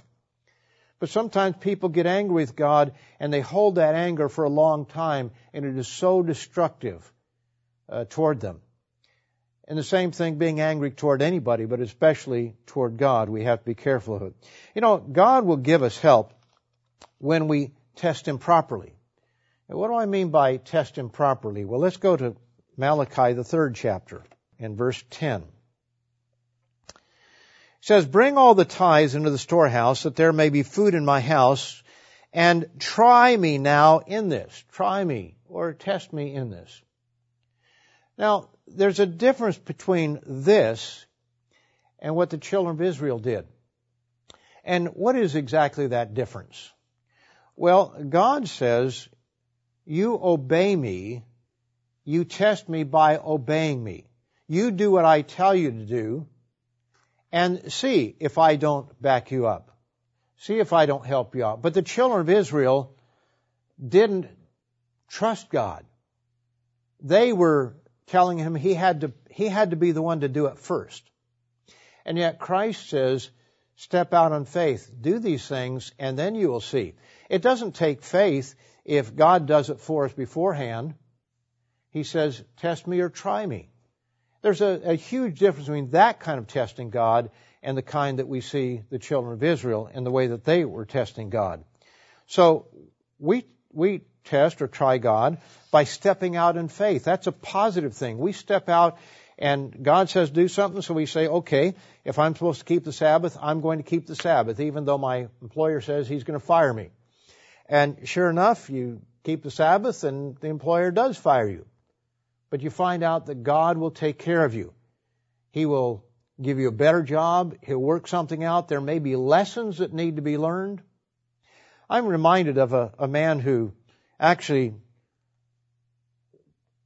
But sometimes people get angry with God and they hold that anger for a long time and it is so destructive uh, toward them. And the same thing being angry toward anybody, but especially toward God. We have to be careful of it. You know, God will give us help when we test Him properly. And what do I mean by test Him properly? Well, let's go to Malachi, the third chapter, in verse 10. It says, Bring all the tithes into the storehouse, that there may be food in my house, and try me now in this. Try me, or test me in this. Now, there's a difference between this and what the children of Israel did. And what is exactly that difference? Well, God says, you obey me, you test me by obeying me. You do what I tell you to do, and see if I don't back you up. See if I don't help you out. But the children of Israel didn't trust God. They were telling him he had to, he had to be the one to do it first. And yet Christ says, step out on faith, do these things, and then you will see. It doesn't take faith if God does it for us beforehand. He says, test me or try me. There's a, a huge difference between that kind of testing God and the kind that we see the children of Israel in the way that they were testing God. So we, we test or try God by stepping out in faith. That's a positive thing. We step out and God says do something, so we say, okay, if I'm supposed to keep the Sabbath, I'm going to keep the Sabbath, even though my employer says he's going to fire me. And sure enough, you keep the Sabbath and the employer does fire you. But you find out that God will take care of you. He will give you a better job. He'll work something out. There may be lessons that need to be learned. I'm reminded of a, a man who actually,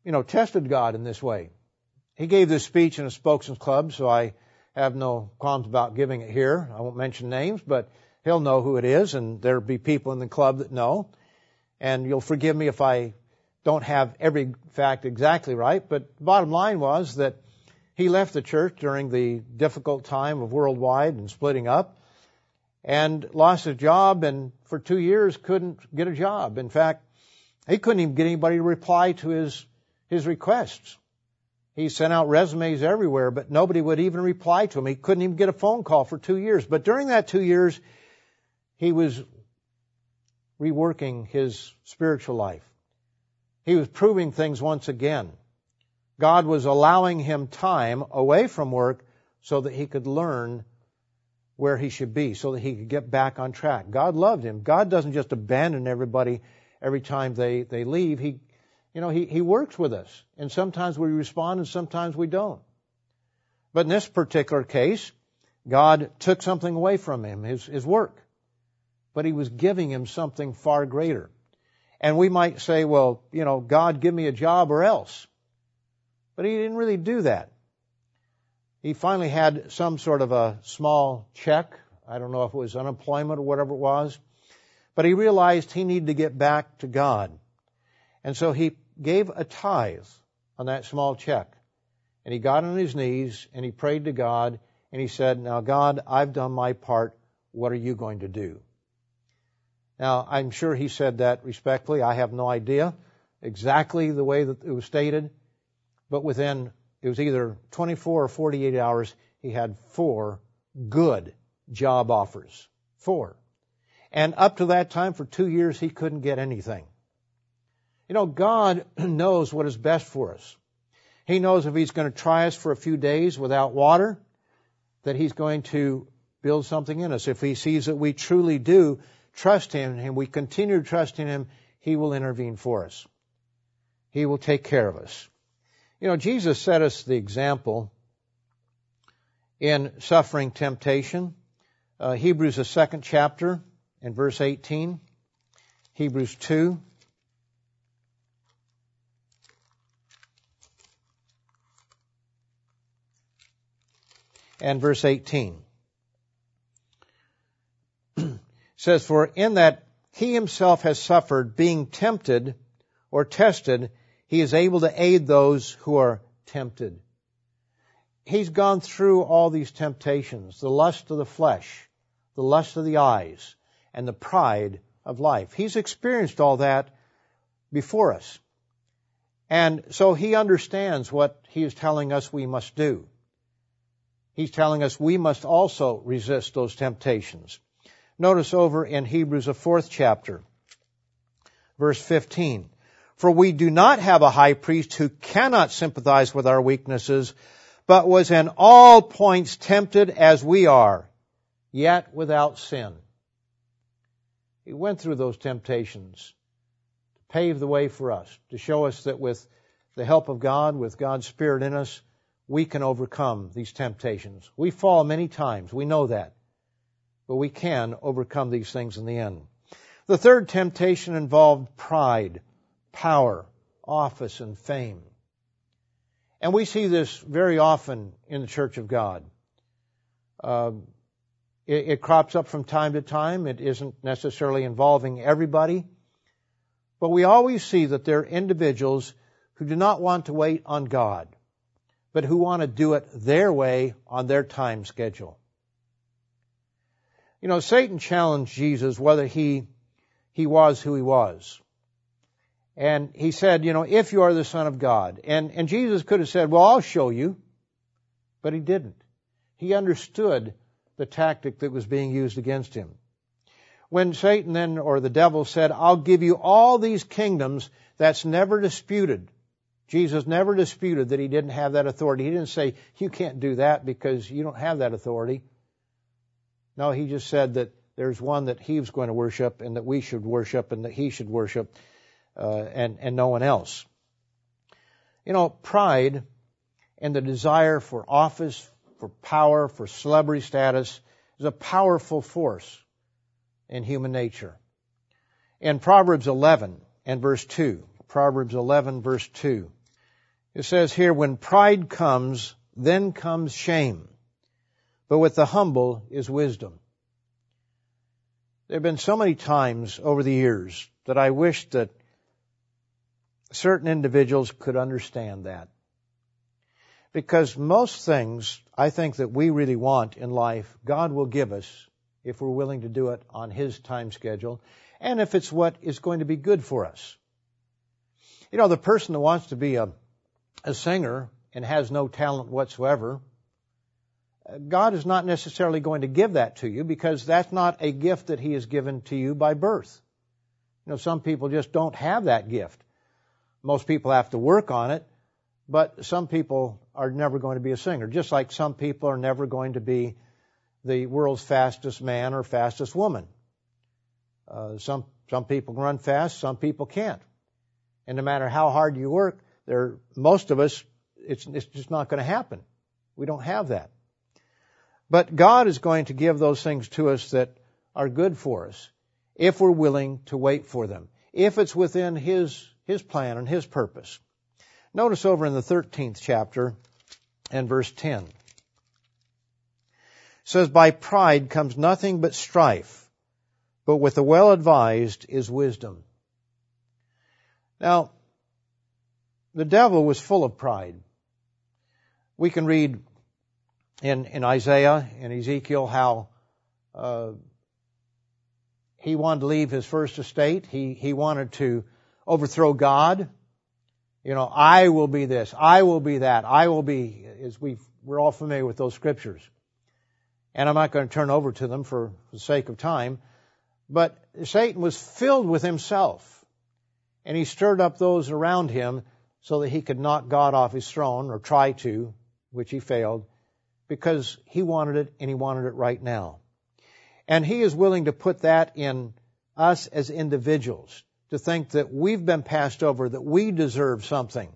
you know, tested God in this way. He gave this speech in a spokesman's club, so I have no qualms about giving it here. I won't mention names, but he'll know who it is, and there'll be people in the club that know. And you'll forgive me if I don't have every fact exactly right, but bottom line was that he left the church during the difficult time of worldwide and splitting up and lost his job and for two years couldn't get a job. In fact, he couldn't even get anybody to reply to his, his requests. He sent out resumes everywhere, but nobody would even reply to him. He couldn't even get a phone call for two years. But during that two years, he was reworking his spiritual life. He was proving things once again. God was allowing him time away from work so that he could learn where he should be, so that he could get back on track. God loved him. God doesn't just abandon everybody every time they, they leave. He, you know, he, he works with us. And sometimes we respond and sometimes we don't. But in this particular case, God took something away from him, his, his work. But he was giving him something far greater. And we might say, well, you know, God give me a job or else. But he didn't really do that. He finally had some sort of a small check. I don't know if it was unemployment or whatever it was. But he realized he needed to get back to God. And so he gave a tithe on that small check. And he got on his knees and he prayed to God and he said, Now God, I've done my part. What are you going to do? Now, I'm sure he said that respectfully. I have no idea exactly the way that it was stated. But within, it was either 24 or 48 hours, he had four good job offers. Four. And up to that time, for two years, he couldn't get anything. You know, God knows what is best for us. He knows if He's going to try us for a few days without water, that He's going to build something in us. If He sees that we truly do trust Him and we continue to trust in Him, He will intervene for us. He will take care of us. You know, Jesus set us the example in suffering temptation. Uh, Hebrews, the second chapter, and verse 18. Hebrews 2. And verse 18 says, For in that he himself has suffered, being tempted or tested, he is able to aid those who are tempted. He's gone through all these temptations, the lust of the flesh, the lust of the eyes, and the pride of life. He's experienced all that before us. And so he understands what he is telling us we must do. He's telling us we must also resist those temptations. Notice over in Hebrews, the fourth chapter, verse 15. For we do not have a high priest who cannot sympathize with our weaknesses, but was in all points tempted as we are, yet without sin. He went through those temptations to pave the way for us, to show us that with the help of God, with God's Spirit in us, we can overcome these temptations. We fall many times, we know that, but we can overcome these things in the end. The third temptation involved pride power, office, and fame. And we see this very often in the Church of God. Uh, it, it crops up from time to time. It isn't necessarily involving everybody. But we always see that there are individuals who do not want to wait on God, but who want to do it their way on their time schedule. You know, Satan challenged Jesus whether he, he was who he was. And he said, you know, if you are the Son of God. And, and Jesus could have said, well, I'll show you. But he didn't. He understood the tactic that was being used against him. When Satan then, or the devil said, I'll give you all these kingdoms, that's never disputed. Jesus never disputed that he didn't have that authority. He didn't say, you can't do that because you don't have that authority. No, he just said that there's one that he was going to worship and that we should worship and that he should worship uh, and, and no one else. You know, pride and the desire for office, for power, for celebrity status is a powerful force in human nature. In Proverbs 11 and verse 2, Proverbs 11 verse 2, it says here, when pride comes, then comes shame, but with the humble is wisdom. There have been so many times over the years that I wish that certain individuals could understand that. Because most things I think that we really want in life, God will give us if we're willing to do it on His time schedule and if it's what is going to be good for us. You know, the person that wants to be a, a singer and has no talent whatsoever, God is not necessarily going to give that to you because that's not a gift that He has given to you by birth. You know, some people just don't have that gift. Most people have to work on it, but some people are never going to be a singer, just like some people are never going to be the world's fastest man or fastest woman. Uh, some some people run fast, some people can't, and no matter how hard you work, there most of us it's it's just not going to happen. We don't have that. But God is going to give those things to us that are good for us if we're willing to wait for them. If it's within His his plan and His purpose. Notice over in the 13th chapter and verse 10. It says, By pride comes nothing but strife, but with the well advised is wisdom. Now, the devil was full of pride. We can read in, in Isaiah and Ezekiel how uh, he wanted to leave his first estate. He, he wanted to overthrow God. You know, I will be this, I will be that, I will be, as we we're all familiar with those scriptures. And I'm not going to turn over to them for the sake of time. But Satan was filled with himself. And he stirred up those around him so that he could knock God off his throne or try to, which he failed, because he wanted it and he wanted it right now. And he is willing to put that in us as individuals to think that we've been passed over, that we deserve something.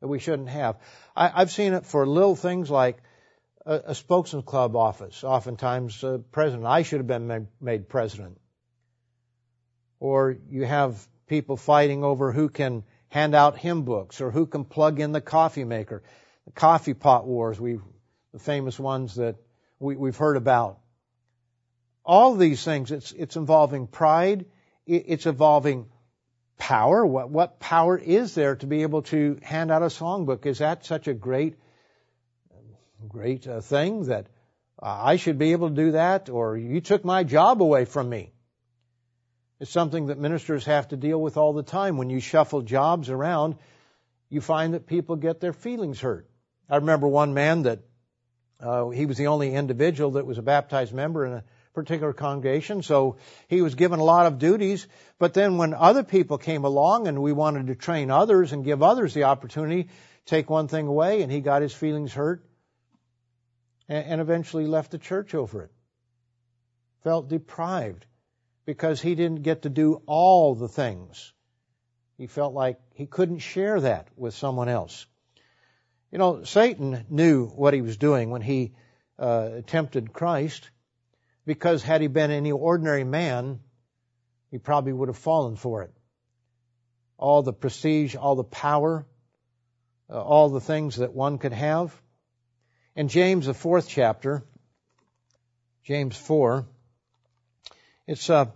that we shouldn't have. I, I've seen it for little things like a, a spokesman club office. Oftentimes, uh, president. I should have been made, made president. Or you have people fighting over who can hand out hymn books or who can plug in the coffee maker. The coffee pot wars, we the famous ones that we, we've heard about. All these things, it's, it's involving pride, it's involving power. What, what power is there to be able to hand out a songbook? Is that such a great, great uh, thing that I should be able to do that? Or you took my job away from me? It's something that ministers have to deal with all the time. When you shuffle jobs around, you find that people get their feelings hurt. I remember one man that uh, he was the only individual that was a baptized member in a particular congregation, so he was given a lot of duties. But then when other people came along and we wanted to train others and give others the opportunity, take one thing away, and he got his feelings hurt and, and eventually left the church over it. Felt deprived because he didn't get to do all the things. He felt like he couldn't share that with someone else. You know, Satan knew what he was doing when he uh, tempted Christ because had he been any ordinary man, he probably would have fallen for it. All the prestige, all the power, uh, all the things that one could have. In James, the fourth chapter, James 4, it's uh,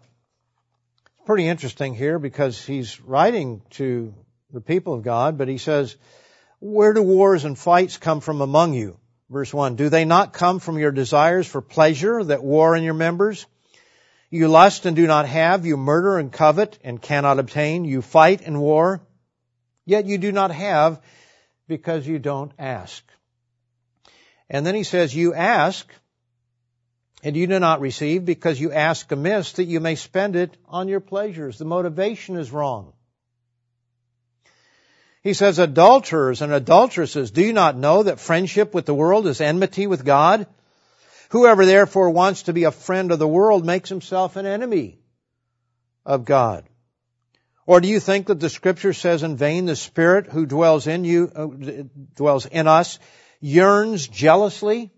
pretty interesting here because he's writing to the people of God, but he says, where do wars and fights come from among you? Verse 1. Do they not come from your desires for pleasure that war in your members? You lust and do not have. You murder and covet and cannot obtain. You fight and war. Yet you do not have because you don't ask. And then he says, you ask and you do not receive because you ask amiss that you may spend it on your pleasures. The motivation is wrong. He says, adulterers and adulteresses, do you not know that friendship with the world is enmity with God? Whoever therefore wants to be a friend of the world makes himself an enemy of God. Or do you think that the scripture says in vain the spirit who dwells in you, uh, dwells in us, yearns jealously?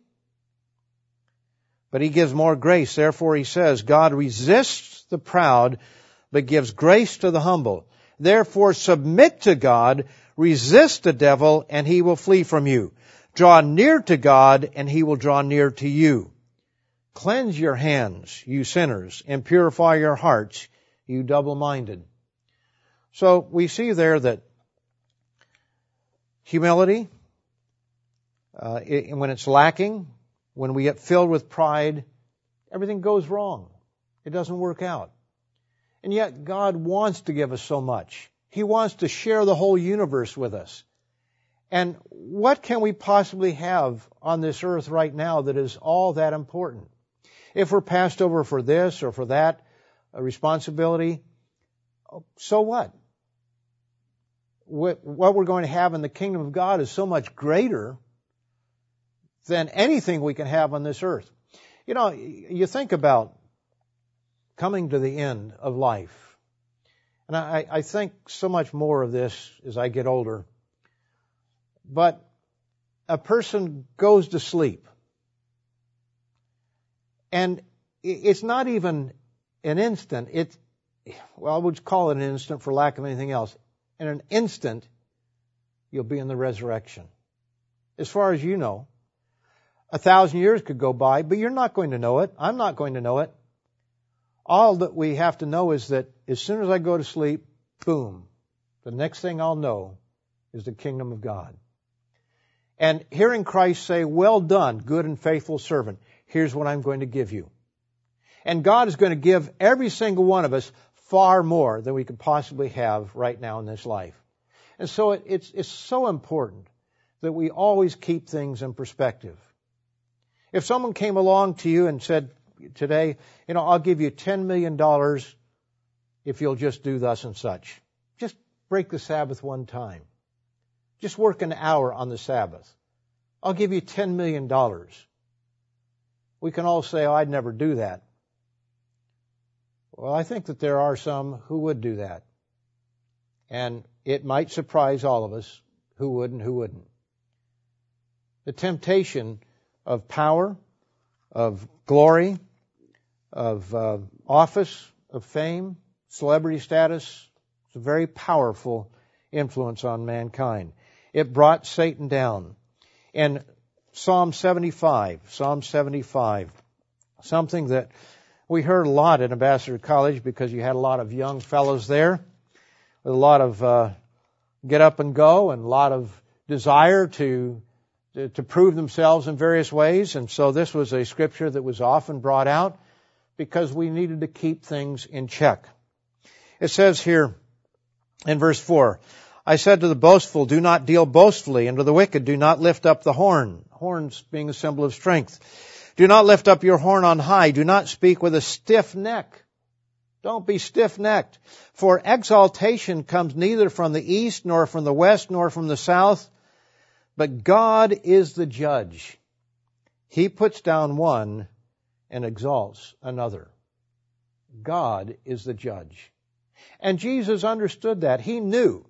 But he gives more grace. Therefore he says, God resists the proud, but gives grace to the humble. Therefore submit to God, resist the devil, and he will flee from you. Draw near to God, and he will draw near to you. Cleanse your hands, you sinners, and purify your hearts, you double-minded. So we see there that humility, uh, it, when it's lacking, when we get filled with pride, everything goes wrong. It doesn't work out. And yet God wants to give us so much. He wants to share the whole universe with us. And what can we possibly have on this earth right now that is all that important? If we're passed over for this or for that uh, responsibility, so what? What we're going to have in the kingdom of God is so much greater than anything we can have on this earth. You know, you think about coming to the end of life. And I, I think so much more of this as I get older. But a person goes to sleep. And it's not even an instant. It's, well, I would call it an instant for lack of anything else. In an instant, you'll be in the resurrection. As far as you know, a thousand years could go by, but you're not going to know it. I'm not going to know it. All that we have to know is that as soon as I go to sleep, boom, the next thing I'll know is the kingdom of God. And hearing Christ say, well done, good and faithful servant, here's what I'm going to give you. And God is going to give every single one of us far more than we could possibly have right now in this life. And so it's, it's so important that we always keep things in perspective. If someone came along to you and said, today, you know, I'll give you $10 million if you'll just do thus and such. Just break the Sabbath one time. Just work an hour on the Sabbath. I'll give you $10 million. We can all say, oh, I'd never do that. Well, I think that there are some who would do that. And it might surprise all of us Who would and who wouldn't? The temptation of power, of glory, of uh, office, of fame, celebrity status, it's a very powerful influence on mankind. It brought Satan down. And Psalm 75, Psalm 75, something that we heard a lot at Ambassador College because you had a lot of young fellows there with a lot of uh, get up and go and a lot of desire to, to to prove themselves in various ways. And so this was a scripture that was often brought out because we needed to keep things in check. It says here in verse 4, I said to the boastful, do not deal boastfully, and to the wicked, do not lift up the horn. Horns being a symbol of strength. Do not lift up your horn on high. Do not speak with a stiff neck. Don't be stiff necked. For exaltation comes neither from the east, nor from the west, nor from the south, but God is the judge. He puts down one and exalts another. God is the judge. And Jesus understood that. He knew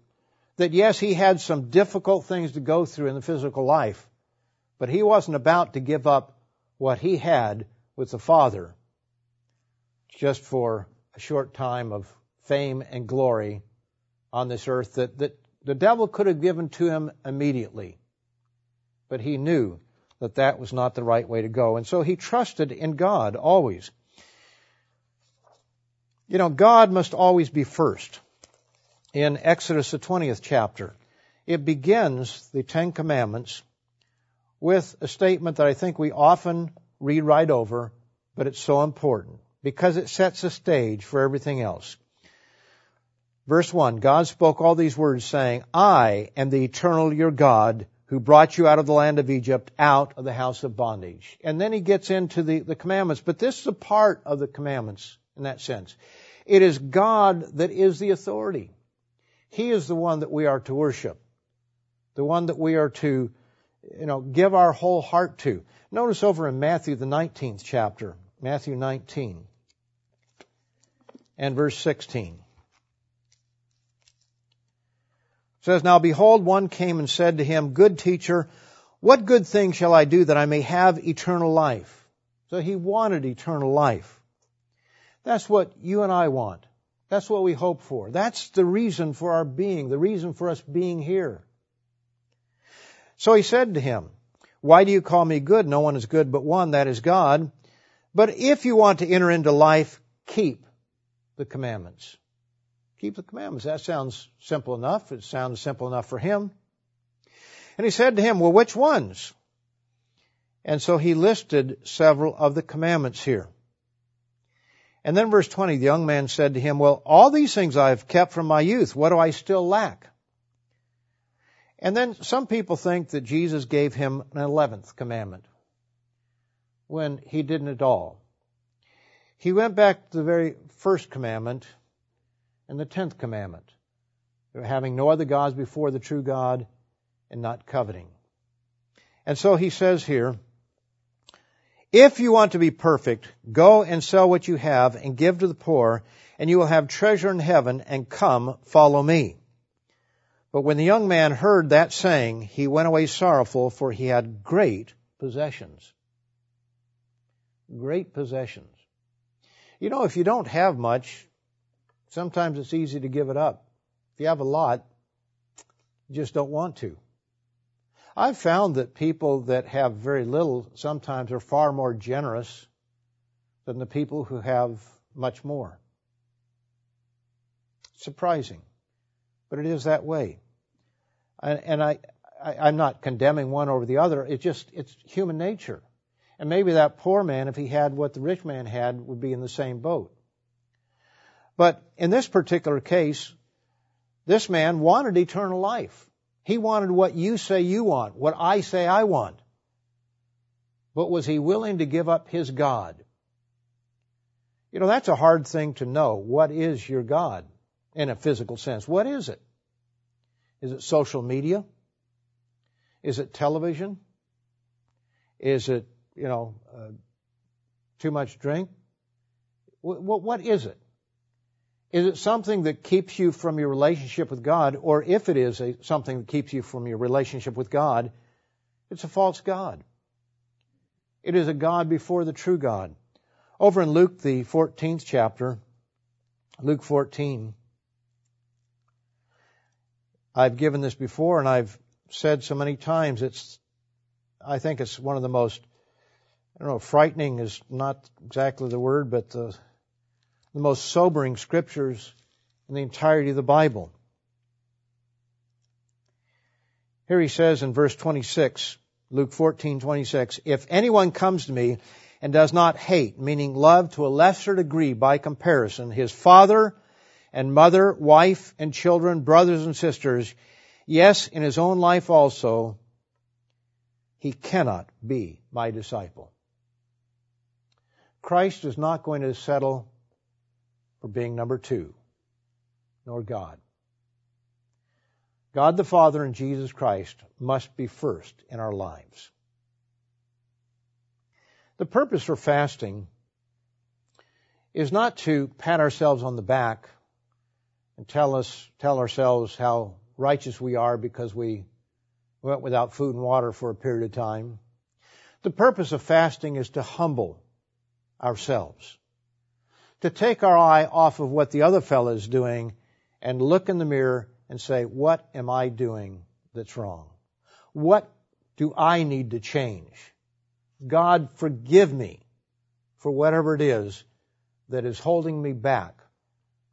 that yes, he had some difficult things to go through in the physical life, but he wasn't about to give up what he had with the Father just for a short time of fame and glory on this earth that, that the devil could have given to him immediately. But he knew that that was not the right way to go. And so he trusted in God always. You know, God must always be first in Exodus, the 20th chapter. It begins the Ten Commandments with a statement that I think we often read right over, but it's so important because it sets the stage for everything else. Verse 1, God spoke all these words saying, I am the eternal your God who brought you out of the land of Egypt, out of the house of bondage. And then he gets into the, the commandments, but this is a part of the commandments in that sense. It is God that is the authority. He is the one that we are to worship, the one that we are to, you know, give our whole heart to. Notice over in Matthew, the 19th chapter, Matthew 19 and verse 16. It says, Now behold, one came and said to him, Good teacher, what good thing shall I do that I may have eternal life? So he wanted eternal life. That's what you and I want. That's what we hope for. That's the reason for our being, the reason for us being here. So he said to him, Why do you call me good? No one is good but one, that is God. But if you want to enter into life, keep the commandments. Keep the commandments. That sounds simple enough. It sounds simple enough for him. And he said to him, Well, which ones? And so he listed several of the commandments here. And then verse 20, the young man said to him, Well, all these things I have kept from my youth. What do I still lack? And then some people think that Jesus gave him an 11th commandment when he didn't at all. He went back to the very first commandment and the 10th commandment, having no other gods before the true God and not coveting. And so he says here, if you want to be perfect, go and sell what you have and give to the poor, and you will have treasure in heaven, and come, follow me. But when the young man heard that saying, he went away sorrowful, for he had great possessions. Great possessions. You know, if you don't have much, sometimes it's easy to give it up. If you have a lot, you just don't want to. I've found that people that have very little sometimes are far more generous than the people who have much more. Surprising, but it is that way. And I, I, am not condemning one over the other. It's just, it's human nature. And maybe that poor man, if he had what the rich man had, would be in the same boat. But in this particular case, this man wanted eternal life. He wanted what you say you want, what I say I want. But was he willing to give up his God? You know, that's a hard thing to know. What is your God in a physical sense? What is it? Is it social media? Is it television? Is it, you know, uh, too much drink? what is it? Is it something that keeps you from your relationship with God? Or if it is a, something that keeps you from your relationship with God, it's a false God. It is a God before the true God. Over in Luke, the 14th chapter, Luke 14, I've given this before and I've said so many times, it's, I think it's one of the most, I don't know, frightening is not exactly the word, but the, the most sobering scriptures in the entirety of the Bible. Here he says in verse 26, Luke 14:26, if anyone comes to me and does not hate, meaning love to a lesser degree by comparison, his father and mother, wife and children, brothers and sisters, yes, in his own life also, he cannot be my disciple. Christ is not going to settle for being number two, nor God. God the Father and Jesus Christ must be first in our lives. The purpose for fasting is not to pat ourselves on the back and tell us, tell ourselves how righteous we are because we went without food and water for a period of time. The purpose of fasting is to humble ourselves to take our eye off of what the other fellow is doing and look in the mirror and say, what am I doing that's wrong? What do I need to change? God, forgive me for whatever it is that is holding me back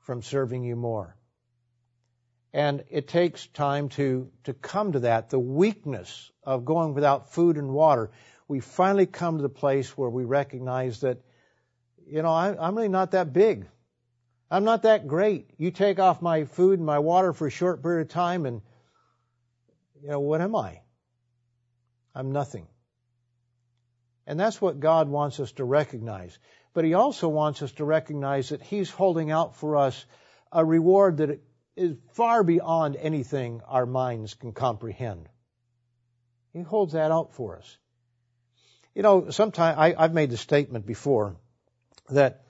from serving you more. And it takes time to, to come to that, the weakness of going without food and water. We finally come to the place where we recognize that you know, I, am really not that big. I'm not that great. You take off my food and my water for a short period of time, and, you know, what am I? I'm nothing. And that's what God wants us to recognize. But He also wants us to recognize that He's holding out for us a reward that is far beyond anything our minds can comprehend. He holds that out for us. You know, sometimes I, have made the statement before that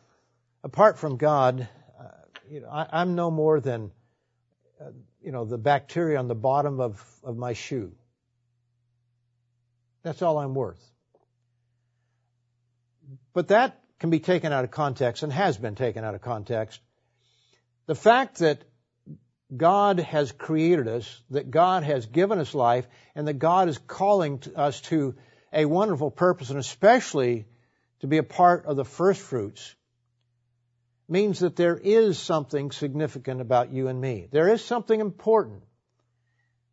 apart from God, uh, you know, I, am no more than, uh, you know, the bacteria on the bottom of, of my shoe. That's all I'm worth. But that can be taken out of context and has been taken out of context. The fact that God has created us, that God has given us life, and that God is calling us to a wonderful purpose, and especially to be a part of the first fruits means that there is something significant about you and me. There is something important.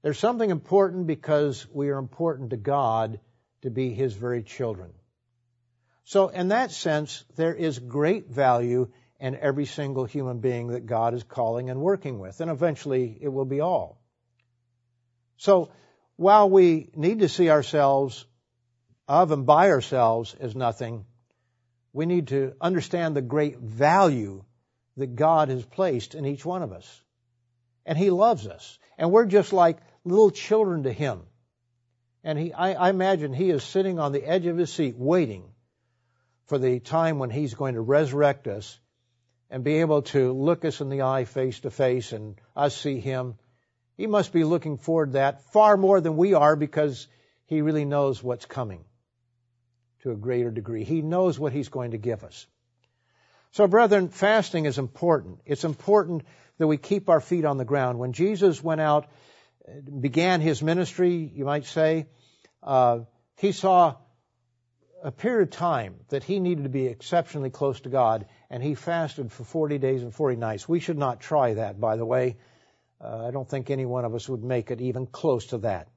There's something important because we are important to God to be His very children. So in that sense, there is great value in every single human being that God is calling and working with, and eventually it will be all. So while we need to see ourselves of and by ourselves as nothing, we need to understand the great value that God has placed in each one of us. And He loves us. And we're just like little children to Him. And he, I, I imagine He is sitting on the edge of His seat waiting for the time when He's going to resurrect us and be able to look us in the eye face to face and us see Him. He must be looking forward to that far more than we are because He really knows what's coming to a greater degree. He knows what He's going to give us. So, brethren, fasting is important. It's important that we keep our feet on the ground. When Jesus went out, began His ministry, you might say, uh, He saw a period of time that He needed to be exceptionally close to God, and He fasted for 40 days and 40 nights. We should not try that, by the way. Uh, I don't think any one of us would make it even close to that.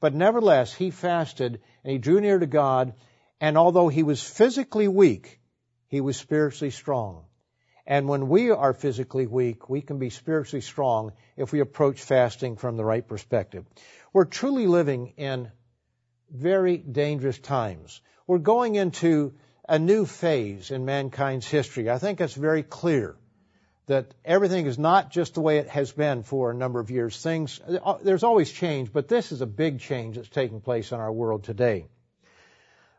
But nevertheless, He fasted and He drew near to God and although he was physically weak, he was spiritually strong. And when we are physically weak, we can be spiritually strong if we approach fasting from the right perspective. We're truly living in very dangerous times. We're going into a new phase in mankind's history. I think it's very clear that everything is not just the way it has been for a number of years. Things, uh, there's always change, but this is a big change that's taking place in our world today.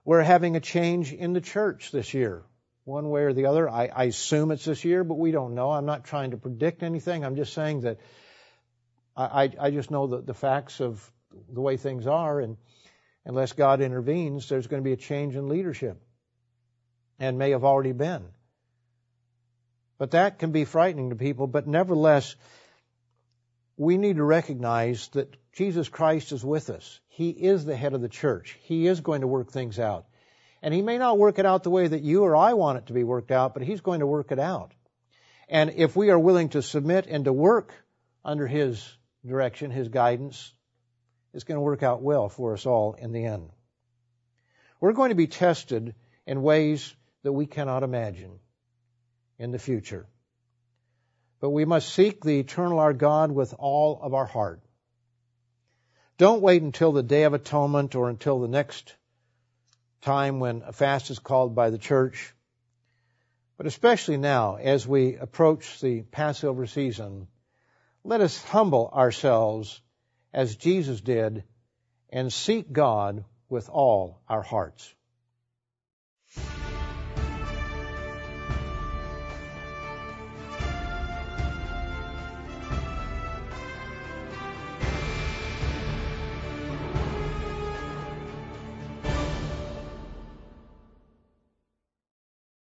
We're having a change in the church this year. one way or the other. I, I assume it's this year, but we don't know. I'm not trying to predict anything. I'm just saying that I, I just know the, the facts of the way things are, and unless God intervenes, there's going to be a change in leadership, and may have already been. But that can be frightening to people, but nevertheless, we need to recognize that Jesus Christ is with us. He is the head of the church. He is going to work things out. And He may not work it out the way that you or I want it to be worked out, but He's going to work it out. And if we are willing to submit and to work under His direction, His guidance, it's going to work out well for us all in the end. We're going to be tested in ways that we cannot imagine in the future. But we must seek the eternal our God with all of our heart. Don't wait until the Day of Atonement or until the next time when a fast is called by the church. But especially now, as we approach the Passover season, let us humble ourselves as Jesus did and seek God with all our hearts.